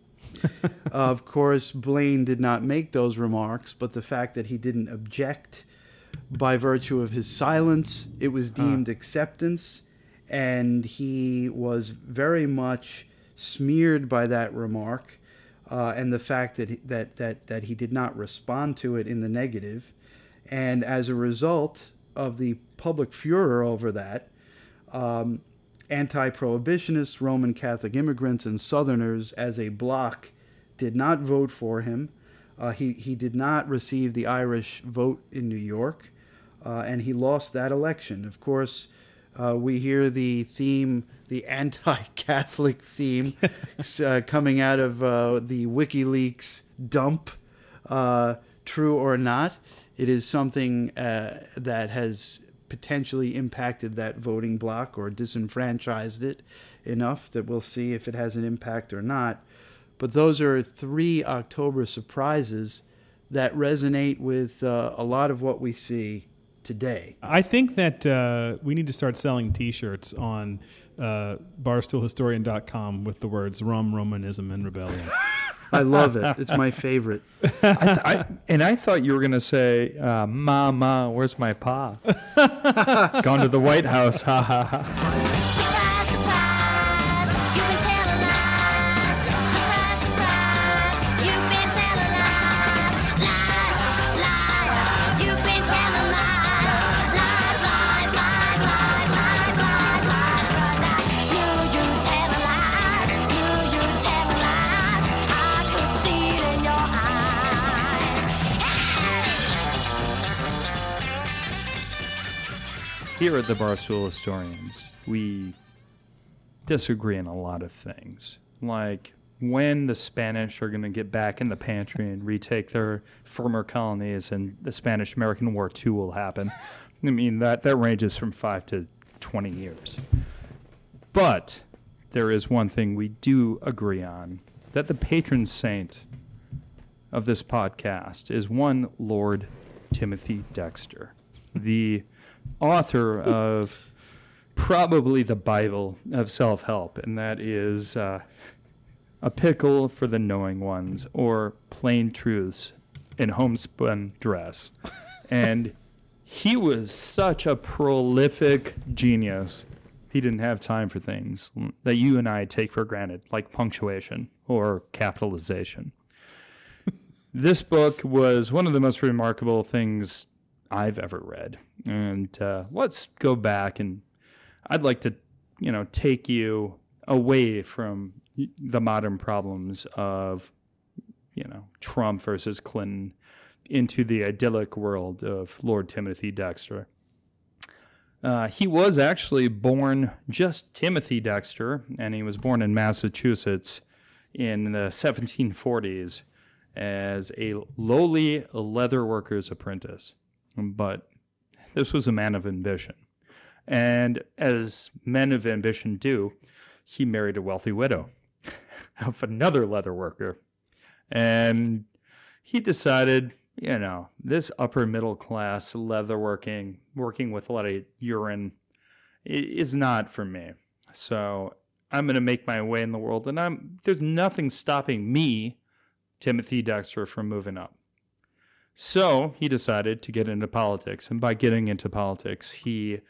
Of course, Blaine did not make those remarks, but the fact that he didn't object by virtue of his silence, it was deemed acceptance, and he was very much smeared by that remark. Uh, and the fact that, he, that that that he did not respond to it in the negative, and as a result of the public furor over that, um, anti-prohibitionists, Roman Catholic immigrants, and Southerners as a bloc did not vote for him. Uh, he he did not receive the Irish vote in New York, uh, and he lost that election. Of course, uh, we hear the theme, the anti-Catholic theme, uh, coming out of uh, the WikiLeaks dump. Uh, true or not, it is something that has potentially impacted that voting bloc or disenfranchised it enough that we'll see if it has an impact or not. But those are three October surprises that resonate with uh, a lot of what we see today. I think that uh, we need to start selling T-shirts on uh, barstoolhistorian.com with the words "rum, Romanism, and rebellion." I love it. It's my favorite. I, I, and I thought you were going to say, uh, "Ma, ma, where's my pa? Gone to the White House." Ha ha ha. Here at the Barstool Historians, we disagree on a lot of things, like when the Spanish are going to get back in the pantry and retake their former colonies, and the Spanish-American War II will happen. I mean that that ranges from five to twenty years. But there is one thing we do agree on: that the patron saint of this podcast is one Lord Timothy Dexter, the author of probably the Bible of self help, and that is uh, A Pickle for the Knowing Ones, or Plain Truths in Homespun Dress. and he was such a prolific genius. He didn't have time for things that you and I take for granted, like punctuation or capitalization. this book was one of the most remarkable things I've ever read. And uh, let's go back and I'd like to, you know, take you away from the modern problems of, you know, Trump versus Clinton into the idyllic world of Lord Timothy Dexter. Uh, he was actually born just Timothy Dexter, and he was born in Massachusetts in the 1740s as a lowly leather worker's apprentice but this was a man of ambition. And as men of ambition do, he married a wealthy widow of another leather worker. And he decided, you know, this upper middle class leather working, working with a lot of urine, is not for me. So I'm going to make my way in the world, and I'm there's nothing stopping me, Timothy Dexter, from moving up. So he decided to get into politics. And by getting into politics, he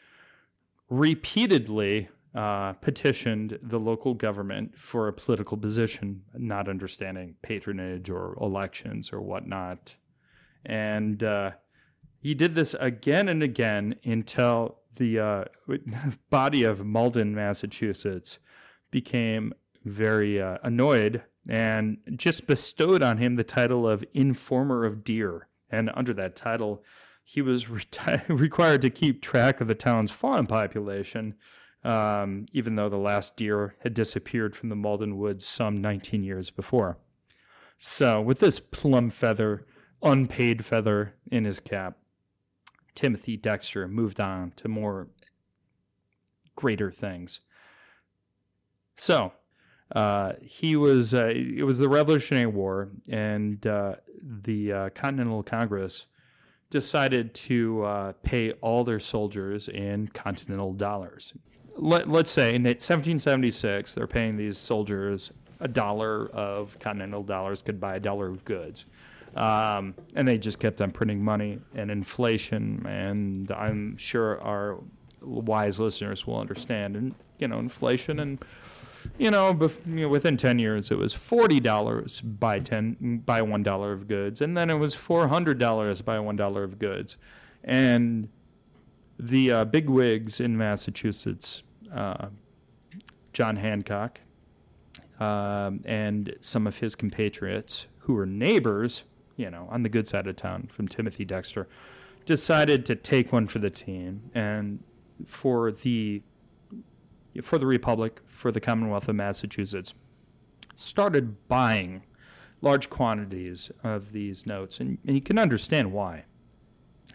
repeatedly uh, petitioned the local government for a political position, not understanding patronage or elections or whatnot. And uh, he did this again and again until the uh, body of Malden, Massachusetts, became very uh, annoyed and just bestowed on him the title of Informer of Deer. And under that title, he was reti- required to keep track of the town's fawn population, um, even though the last deer had disappeared from the Malden Woods some 19 years before. So, with this plum feather, unpaid feather in his cap, Timothy Dexter moved on to more greater things. So, Uh, he was uh, it was the Revolutionary War, and uh, the uh, Continental Congress decided to uh, pay all their soldiers in continental dollars. Let, let's say in 1776, they're paying these soldiers a dollar of continental dollars could buy a dollar of goods. Um, and they just kept on printing money and inflation. And I'm sure our wise listeners will understand. And, you know, inflation and you know, bef- you know, within 10 years it was $40 by 10 by $1 of goods and then it was $400 by $1 of goods. And the uh, big wigs in massachusetts uh, john hancock um, and some of his compatriots who were neighbors you know on the good side of town from timothy dexter decided to take one for the team. And for the for the Republic, for the Commonwealth of Massachusetts, started buying large quantities of these notes. And, and you can understand why.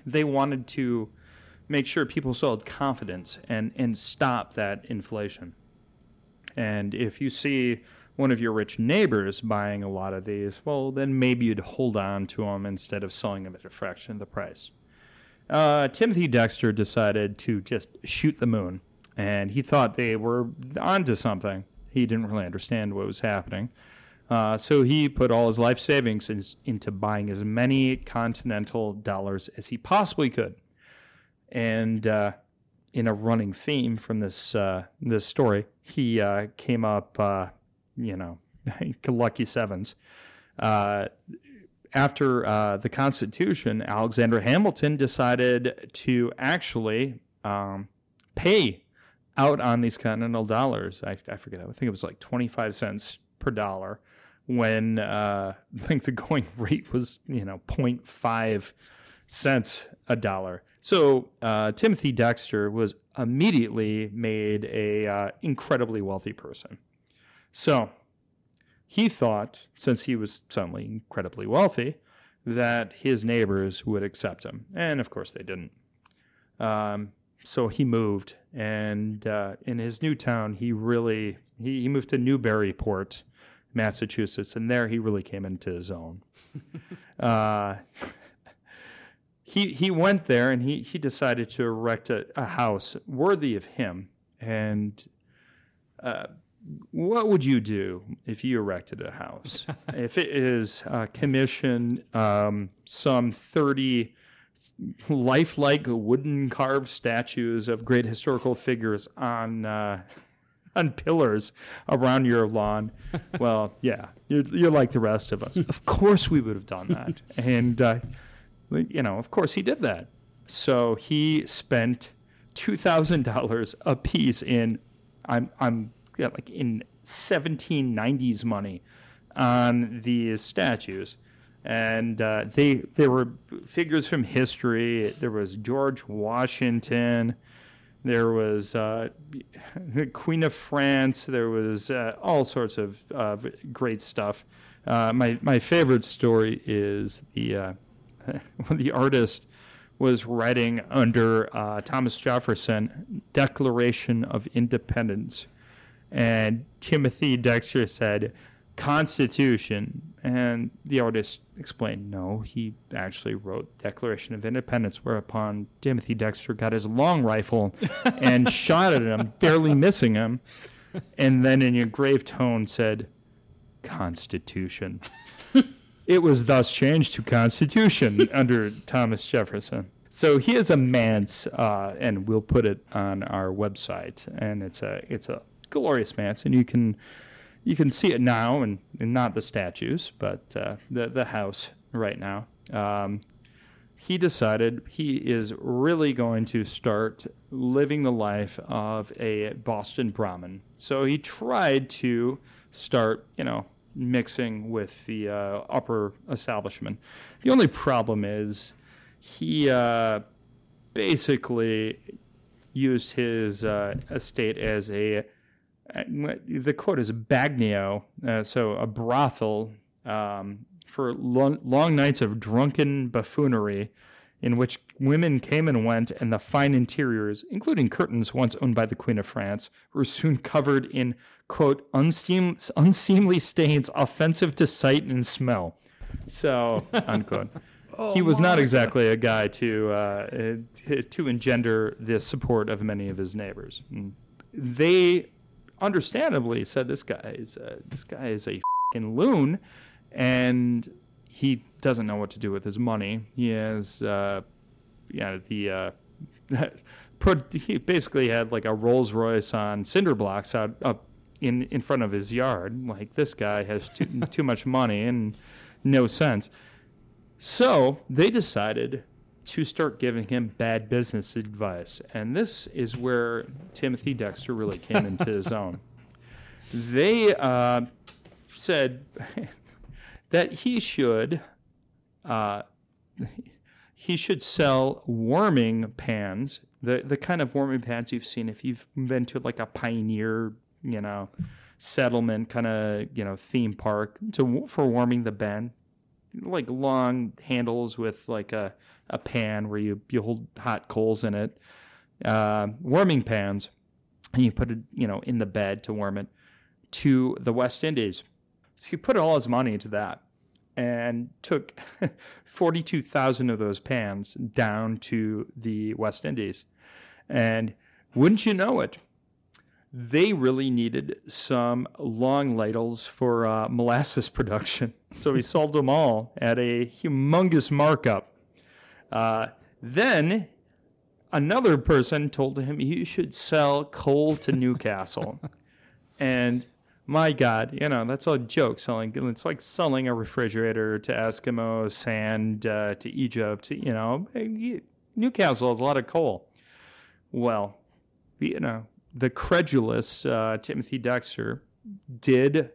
They wanted to make sure people had confidence and, and stop that inflation. And if you see one of your rich neighbors buying a lot of these, well, then maybe you'd hold on to them instead of selling them at a fraction of the price. Uh, Timothy Dexter decided to just shoot the moon and he thought they were onto something. He didn't really understand what was happening. Uh, so he put all his life savings in, into buying as many continental dollars as he possibly could. And uh, in a running theme from this uh, this story, he uh, came up, uh, you know, lucky sevens. Uh, after the Constitution, Alexander Hamilton decided to actually um, pay out on these continental dollars. I, I forget. I think it was like 25 cents per dollar when uh, I think the going rate was, you know, 0.5 cents a dollar. So uh, Timothy Dexter was immediately made a uh, incredibly wealthy person. So he thought, since he was suddenly incredibly wealthy, that his neighbors would accept him, and of course they didn't. Um, so he moved, and uh, in his new town, he really he, he moved to Newburyport, Massachusetts, and there he really came into his own. uh, he he went there, and he he decided to erect a, a house worthy of him. And uh, what would you do if you erected a house? if it is uh, commission um, some thirty lifelike wooden carved statues of great historical figures on uh, on pillars around your lawn. well, yeah, you're, you're like the rest of us. Of course, we would have done that, and uh, you know, of course, he did that. So he spent two thousand dollars a piece in I'm I'm yeah, like in 1790s money on these statues and uh, they there were figures from history. There was George Washington. There was uh, the Queen of France. There was uh, all sorts of uh, great stuff. Uh, my my favorite story is the uh, the artist was writing under Thomas Jefferson Declaration of Independence, and Timothy Dexter said Constitution. And the artist explained, no, he actually wrote Declaration of Independence, whereupon Timothy Dexter got his long rifle and shot at him, barely missing him, and then in a grave tone said, Constitution. it was thus changed to Constitution under Thomas Jefferson. So he is a manse, uh, and we'll put it on our website, and it's a it's a glorious manse, and you can you can see it now, and, and not the statues, but uh, the the house right now. Um, he decided he is really going to start living the life of a Boston Brahmin. So he tried to start, you know, mixing with the uh, upper establishment. The only problem is he uh, basically used his uh, estate as a the quote is bagnio, uh, so a brothel um, for long, long, nights of drunken buffoonery in which women came and went, and the fine interiors, including curtains once owned by the Queen of France, were soon covered in, quote, unseem- unseemly stains offensive to sight and smell. So, unquote. he was not exactly a guy to uh, uh, to engender the support of many of his neighbors. They understandably said this guy is a, this guy is a fing loon, and he doesn't know what to do with his money. He has, uh, yeah, the uh, he basically had like a Rolls Royce on cinder blocks out up in in front of his yard. Like this guy has too, too much money and no sense. So they decided to start giving him bad business advice. And this is where Timothy Dexter really came into his own. They uh, said that he should uh, he should sell warming pans, the the kind of warming pans you've seen if you've been to like a pioneer, you know, settlement kind of you know theme park to for warming the bed like long handles with like a, a pan where you, you hold hot coals in it, uh, warming pans, and you put it you know in the bed to warm it to the West Indies. So he put all his money into that and took 42,000 of those pans down to the West Indies. And wouldn't you know it, they really needed some long ladles for uh, molasses production. So he sold them all at a humongous markup. Uh, then another person told him he should sell coal to Newcastle. and my God, you know, that's a joke selling. It's like selling a refrigerator to Eskimos, sand uh, to Egypt. You know, Newcastle has a lot of coal. Well, you know, the credulous uh, Timothy Dexter did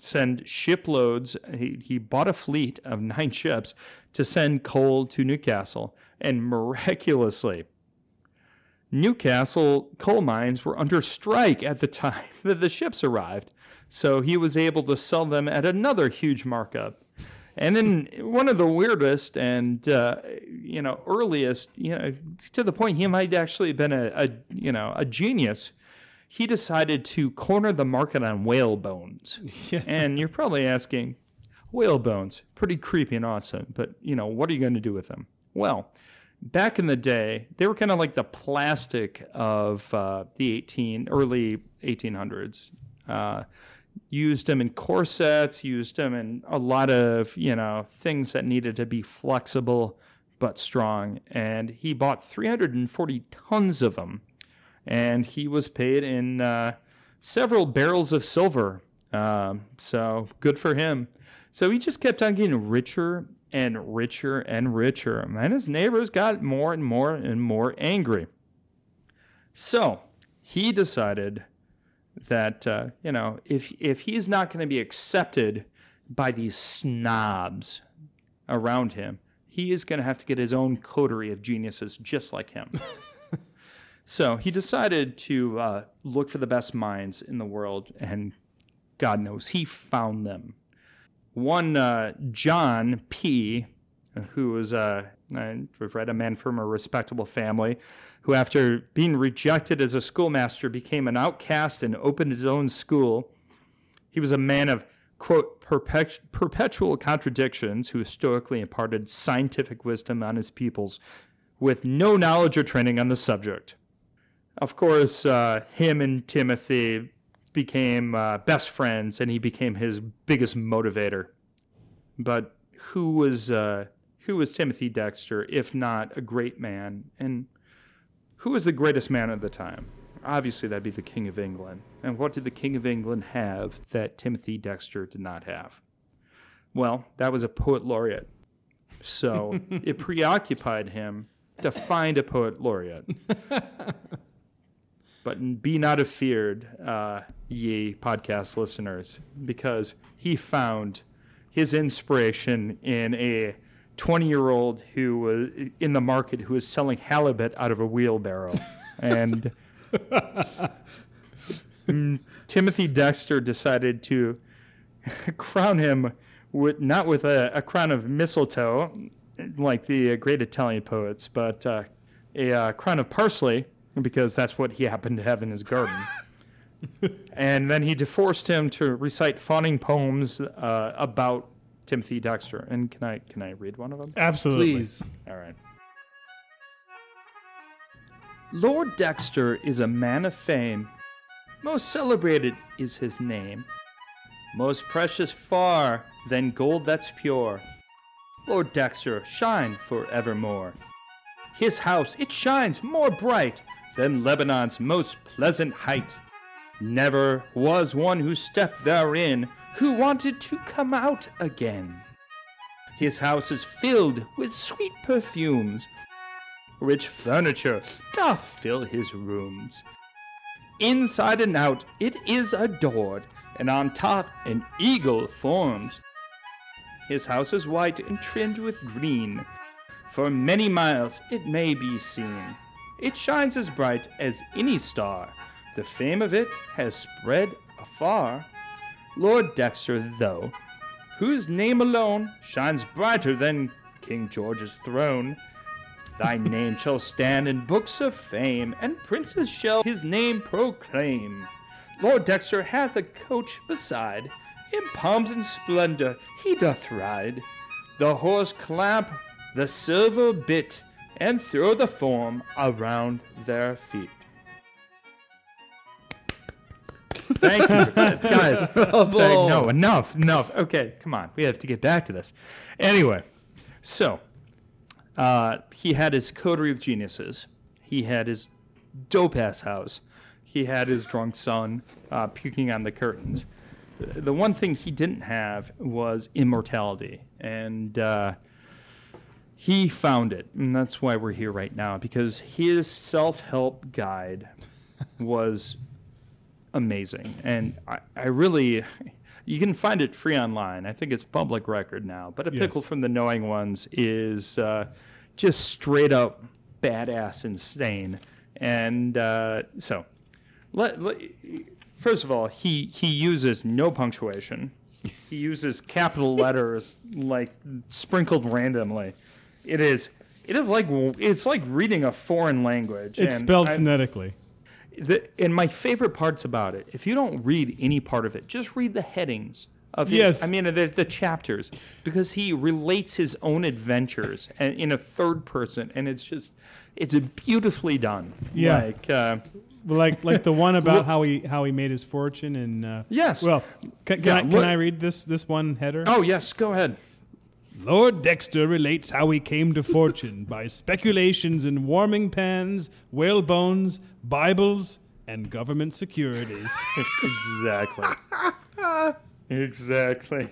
send shiploads. He, he bought a fleet of nine ships to send coal to Newcastle, and miraculously, Newcastle coal mines were under strike at the time that the ships arrived. So he was able to sell them at another huge markup. And then one of the weirdest and uh, you know earliest, you know, to the point he might actually have been a, a you know a genius. He decided to corner the market on whale bones. Yeah. And you're probably asking, whale bones, pretty creepy and awesome, but you know what are you going to do with them? Well, back in the day, they were kind of like the plastic of uh, the 18 early 1800s. Uh, used them in corsets, used them in a lot of you know things that needed to be flexible but strong. And he bought 340 tons of them, and he was paid in uh, several barrels of silver. Um, so good for him. So he just kept on getting richer and richer and richer. And his neighbors got more and more and more angry. So he decided that, uh, you know, if, if he's not going to be accepted by these snobs around him, he is going to have to get his own coterie of geniuses just like him. so he decided to uh, look for the best minds in the world, and God knows he found them one uh, John P., who was uh, we've read a man from a respectable family, who after being rejected as a schoolmaster became an outcast and opened his own school. He was a man of quote perpet- perpetual contradictions who stoically imparted scientific wisdom on his pupils with no knowledge or training on the subject. Of course, uh, him and Timothy became uh, best friends, and he became his biggest motivator. But who was uh, who was Timothy Dexter, if not a great man? And who was the greatest man at the time? Obviously, that'd be the King of England. And what did the King of England have that Timothy Dexter did not have? Well, that was a poet laureate. So it preoccupied him to find a poet laureate. But be not afeared, uh, ye podcast listeners, because he found his inspiration in a 20 year old who was in the market who was selling halibut out of a wheelbarrow. and Timothy Dexter decided to crown him with not with a, a crown of mistletoe like the uh, great Italian poets, but uh, a uh, crown of parsley because that's what he happened to have in his garden. and then he forced him to recite fawning poems uh, about Timothy Dexter. And can I can I read one of them? Absolutely. Please. All right. Lord Dexter is a man of fame. Most celebrated is his name. Most precious far than gold that's pure. Lord Dexter, shine forevermore. His house, it shines more bright than Lebanon's most pleasant height. Never was one who stepped therein who wanted to come out again. His house is filled with sweet perfumes. Rich furniture doth fill his rooms. Inside and out it is adored, and on top an eagle forms. His house is white and trimmed with green. For many miles it may be seen. It shines as bright as any star. The fame of it has spread afar. Lord Dexter, though, whose name alone shines brighter than King George's throne, thy name shall stand in books of fame, and princes shall his name proclaim. Lord Dexter hath a coach beside, in pomp and splendor he doth ride. The horse clamp the silver bit, and throw the form around their feet. Thank you, guys. Thank- no, enough, enough. Okay, come on. We have to get back to this. Anyway, so uh, he had his coterie of geniuses. He had his dope ass house. He had his drunk son uh, puking on the curtains. The one thing he didn't have was immortality, and uh, he found it, and that's why we're here right now. Because his self-help guide was amazing, and I, I really. You can find it free online. I think it's public record now. But a Yes. pickle from the knowing ones is uh, just straight up badass insane. And uh, so, let, let- first of all, he he uses no punctuation. He uses capital letters like sprinkled randomly. It is it is like it's like reading a foreign language. It's spelled I- phonetically. The, and my favorite parts about it, if you don't read any part of it, just read the headings of it. Yes. I mean the, the chapters because he relates his own adventures and in a third person, and it's just it's beautifully done. Yeah. like uh, like like the one about how he how he made his fortune and uh, Yes. Well, can, can Yeah, I can I read this this one header? oh yes, go ahead. Lord Dexter relates how he came to fortune by speculations in warming pans, whale bones, Bibles, and government securities. exactly. Exactly.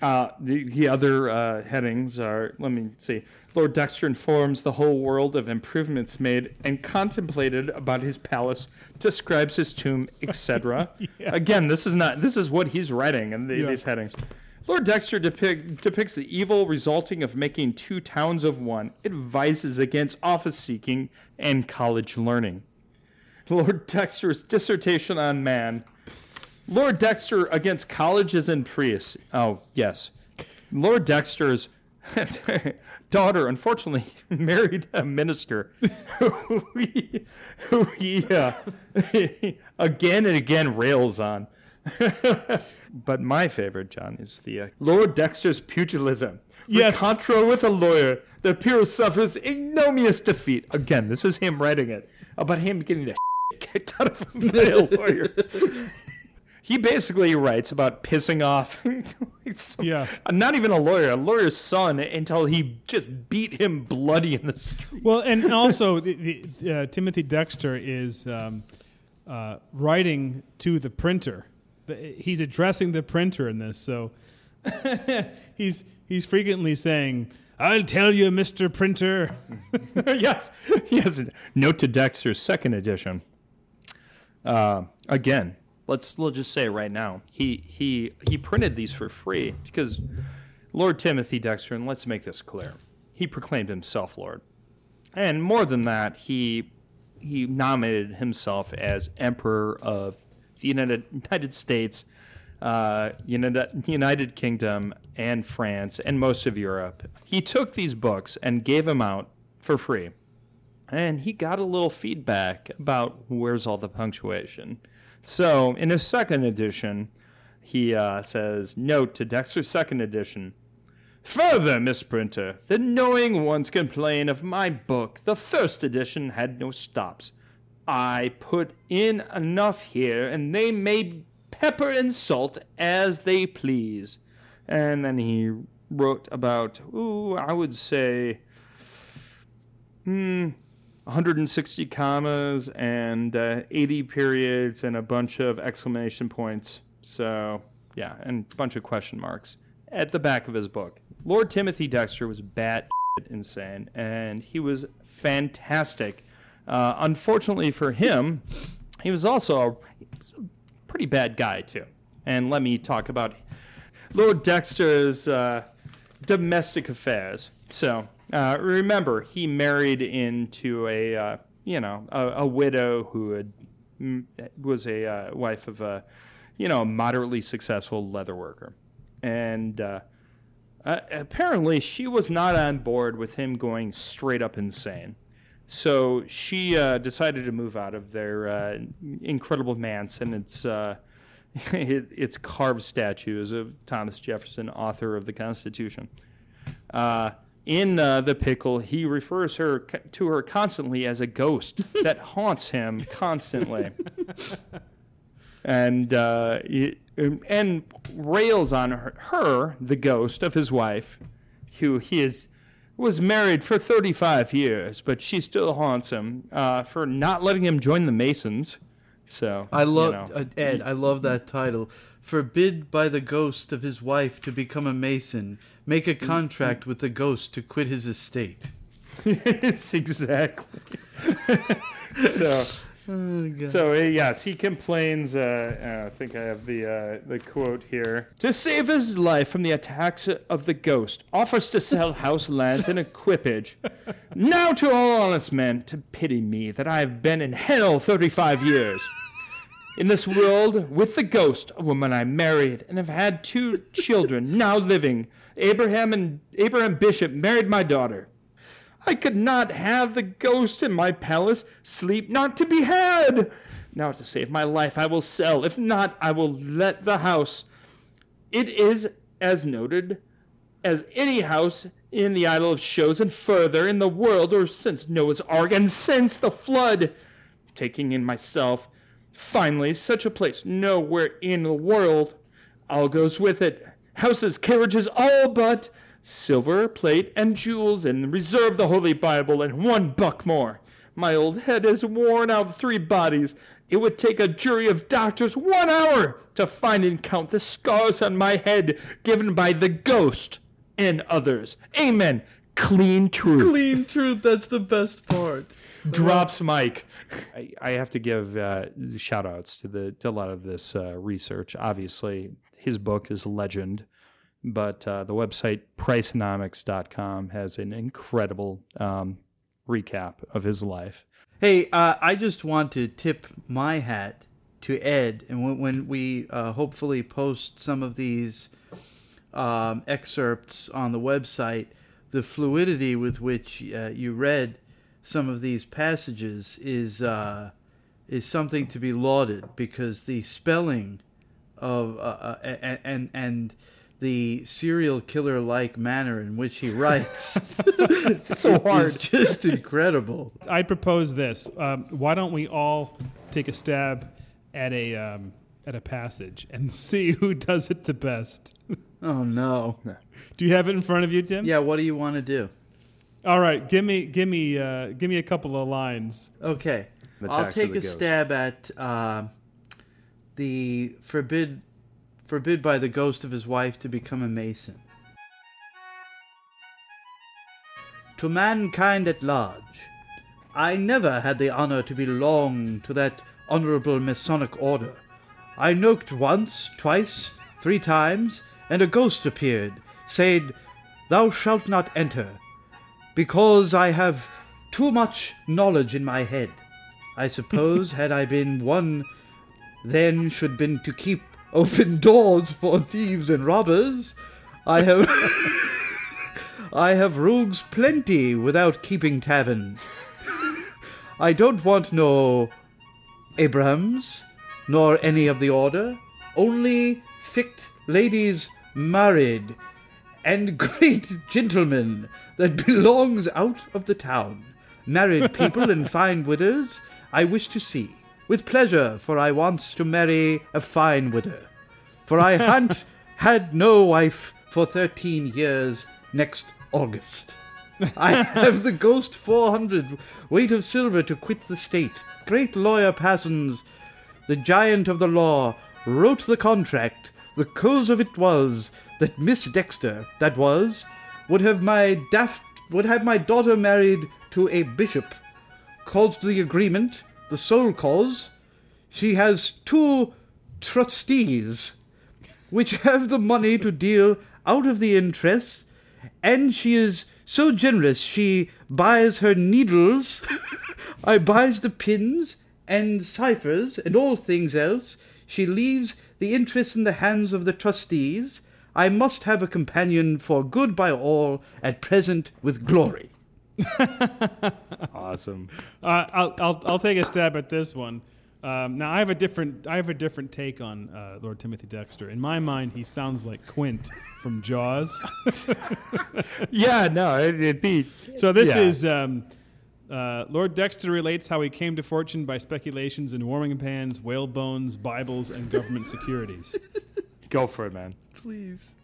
Uh, the, the other uh, headings are let me see. Lord Dexter informs the whole world of improvements made and contemplated about his palace, describes his tomb, etc. Again, this is not this is what he's writing in the, Yeah. these headings. Lord Dexter depict, depicts the evil resulting of making two towns of one, advises against office seeking and college learning. Lord Dexter's dissertation on man. Lord Dexter against colleges and priests. Oh, yes. Lord Dexter's daughter, unfortunately, married a minister who he, who he uh, again and again rails on. But my favorite, John, is the uh, Lord Dexter's pugilism. Yes. Contra with a lawyer, the hero suffers ignominious defeat. Again, this is him writing it about him getting the kicked out of him by a lawyer. He basically writes about pissing off, Yeah. not even a lawyer, a lawyer's son, until he just beat him bloody in the street. well, and also the, the, uh, Timothy Dexter is um, uh, writing to the printer. The- He's addressing the printer in this, so he's he's frequently saying, "I'll tell you, Mister Printer." yes, yes. Note to Dexter's second edition. Uh, again, let's let's just say right now, he he he printed these for free because Lord Timothy Dexter, and let's make this clear, he proclaimed himself Lord, and more than that, he he nominated himself as Emperor of the United United States uh, Uni- United Kingdom and France and most of Europe. He took these books and gave them out for free. And he got a little feedback about where's all the punctuation. So in his second edition, he uh, says, Note to Dexter's second edition. Further, Miss Printer, the knowing ones complain of my book. The first edition had no stops. I put in enough here, and they may pepper and salt as they please. And then he wrote about, ooh, I would say, hmm, 160 commas and uh, 80 periods and a bunch of exclamation points. So, yeah, and a bunch of question marks at the back of his book. Lord Timothy Dexter was bat insane, and he was fantastic. Uh, unfortunately for him, he was also a, a pretty bad guy, too. And let me talk about Lord Dexter's uh, domestic affairs. So, uh, remember, he married into a, uh, you know, a, a widow who had, was a uh, wife of a, you know, moderately successful leather worker. And uh, apparently she was not on board with him going straight up insane. So she uh, decided to move out of their uh, incredible manse, and it's uh, it, it's carved statues of Thomas Jefferson, author of the Constitution. Uh, in uh, the pickle, he refers her to her constantly as a ghost that haunts him constantly, and uh, it, and rails on her, her, the ghost of his wife, who he is was married for 35 years, but she still haunts him uh, for not letting him join the Masons. So I love you know. uh, Ed. I love that title. Forbid by the ghost of his wife to become a mason. Make a contract with the ghost to quit his estate. it's exactly. so, so uh, yes, he complains. Uh, uh, I think I have the uh, the quote here. To save his life from the attacks of the ghost, offers to sell house lands and equipage. now to all honest men, to pity me that I have been in hell thirty-five years. In this world, with the ghost, a woman I married and have had two children now living. Abraham and Abraham Bishop married my daughter. I could not have the ghost in my palace, sleep not to be had. Now, to save my life, I will sell. If not, I will let the house. It is as noted as any house in the Isle of Shoals and further in the world, or since Noah's Ark and since the flood. Taking in myself, finally, such a place nowhere in the world. All goes with it. Houses, carriages, all but silver, plate, and jewels, and reserve the Holy Bible and one buck more. My old head has worn out three bodies. It would take a jury of doctors one hour to find and count the scars on my head given by the ghost and others. Amen. Clean truth. Clean truth. That's the best part. Drops Mike. I, I have to give uh, shout outs to the to a lot of this uh, research. Obviously, his book is legend, but uh, the website priceonomics.com has an incredible um, recap of his life. Hey, uh, I just want to tip my hat to Ed, and when, when we uh, hopefully post some of these um, excerpts on the website, the fluidity with which uh, you read some of these passages is uh, is something to be lauded because the spelling of uh, uh, and, and and the serial killer like manner in which he writes so is just incredible. I propose this. Um, why don't we all take a stab at a um, at a passage and see who does it the best? Oh no! Do you have it in front of you, Tim? Yeah. What do you want to do? All right. Give me give me uh, give me a couple of lines. Okay. I'll take a ghost. stab at uh, the forbid forbid by the ghost of his wife to become a mason. To mankind at large, I never had the honor to belong to that honorable Masonic order. I knocked once, twice, three times, and a ghost appeared, said, Thou shalt not enter, because I have too much knowledge in my head. I suppose had I been one, then should been to keep open doors for thieves and robbers. I have I have rogues plenty without keeping tavern. I don't want no Abrahams, nor any of the order, only fict ladies married, and great gentlemen that belongs out of the town. Married people and fine widows I wish to see, with pleasure, for I wants to marry a fine widow. For I ha'n't had no wife for thirteen years next August. I have the ghost four hundred weight of silver to quit the state. Great lawyer Parsons, the giant of the law, wrote the contract. The cause of it was that Miss Dexter, that was, would have my daft would have my daughter married to a bishop. Caused the agreement, the sole cause. She has two trustees, which have the money to deal out of the interest, and she is so generous she buys her needles, I buys the pins and ciphers and all things else. She leaves the interest in the hands of the trustees. I must have a companion for good by all, at present with glory. Awesome. Uh, I'll, I'll I'll take a stab at this one. Um, now I have a different I have a different take on uh, Lord Timothy Dexter. In my mind, he sounds like Quint from Jaws. yeah, no, it, it'd be. So this yeah. is um, uh, Lord Dexter relates how he came to fortune by speculations in warming pans, whale bones, Bibles, and government securities. Go for it, man. Please.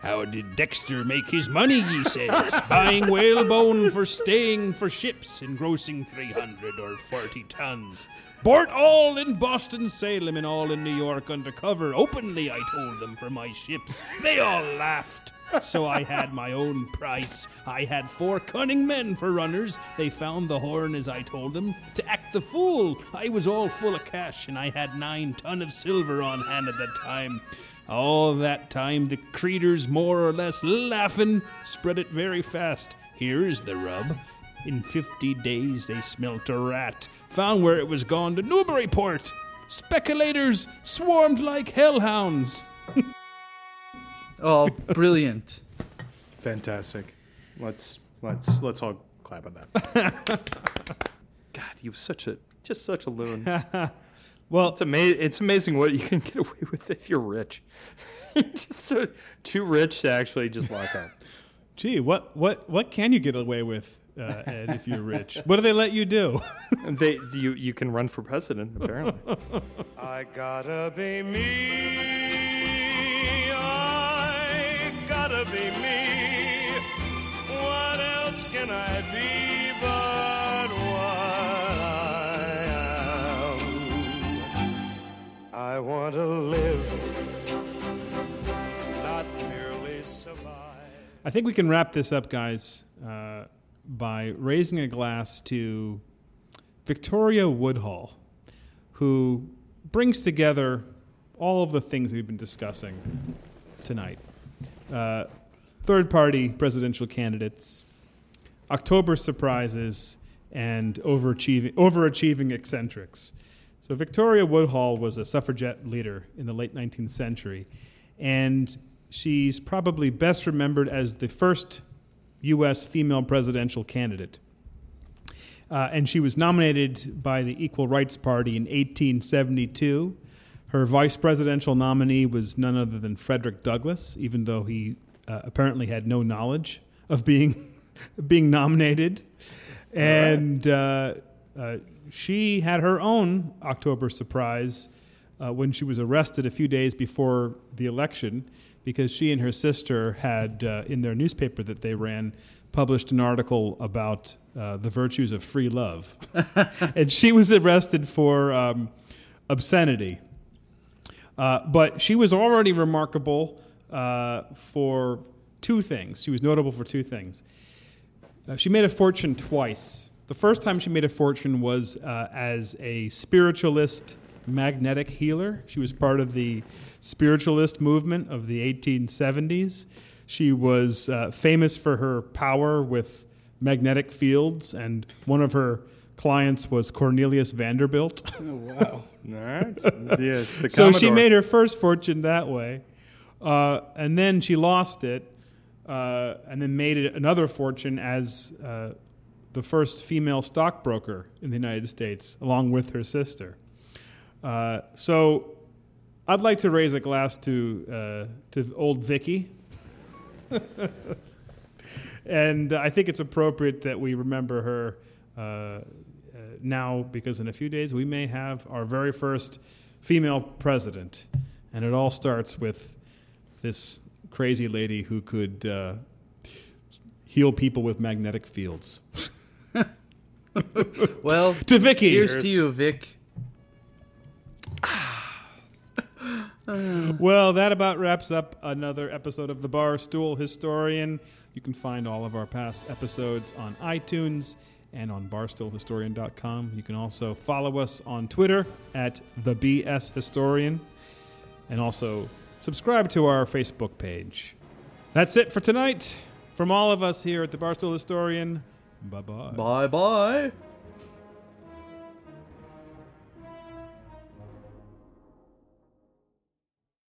How did Dexter make his money, ye says? Buying whalebone for staying for ships, engrossing 300 or 40 tons. Bought all in Boston, Salem, and all in New York undercover. Openly, I told them for my ships. They all laughed. So I had my own price. I had four cunning men for runners. They found the horn as I told them. To act the fool, I was all full of cash, and I had nine ton of silver on hand at the time. All that time, the creeters, more or less laughing, spread it very fast. Here's the rub. In 50 days, they smelt a rat, found where it was gone to Newburyport. Speculators swarmed like hellhounds. Oh, brilliant. Fantastic. Let's let's let's all clap on that. God, he was such a just such a loon. well, it's ama- it's amazing what you can get away with if you're rich. just so too rich to actually just lock up. Gee, what what what can you get away with, uh, Ed, if you're rich? What do they let you do? they you you can run for president apparently. I gotta be me. I gotta be me. What else can I be I want to live, not merely survive. I think we can wrap this up, guys, uh, by raising a glass to Victoria Woodhull, who brings together all of the things we've been discussing tonight. Uh, third party presidential candidates, October surprises, and overachieving, overachieving eccentrics. So, Victoria Woodhull was a suffragette leader in the late 19th century, and she's probably best remembered as the first U.S. female presidential candidate. Uh, and she was nominated by the Equal Rights Party in 1872. Her vice presidential nominee was none other than Frederick Douglass, even though he uh, apparently had no knowledge of being being nominated. And uh, uh, she had her own October surprise uh, when she was arrested a few days before the election because she and her sister had, uh, in their newspaper that they ran, published an article about uh, the virtues of free love. and she was arrested for um, obscenity. Uh, but she was already remarkable uh, for two things. She was notable for two things. Uh, she made a fortune twice. The first time she made a fortune was uh, as a spiritualist magnetic healer. She was part of the spiritualist movement of the 1870s. She was uh, famous for her power with magnetic fields, and one of her clients was Cornelius Vanderbilt. Oh, wow. All right. Yes, so she made her first fortune that way, uh, and then she lost it, uh, and then made it another fortune as uh, the first female stockbroker in the United States, along with her sister. Uh, so, I'd like to raise a glass to uh, to old Vicky. and I think it's appropriate that we remember her uh, uh, now because in a few days we may have our very first female president. And it all starts with this crazy lady who could uh, heal people with magnetic fields. Well, to Vicky. Here's to you, Vic. well, that about wraps up another episode of the Barstool Historian. You can find all of our past episodes on iTunes and on barstoolhistorian.com. You can also follow us on Twitter at the BS Historian and also subscribe to our Facebook page. That's it for tonight. From all of us here at the Barstool Historian, bye bye. Bye bye.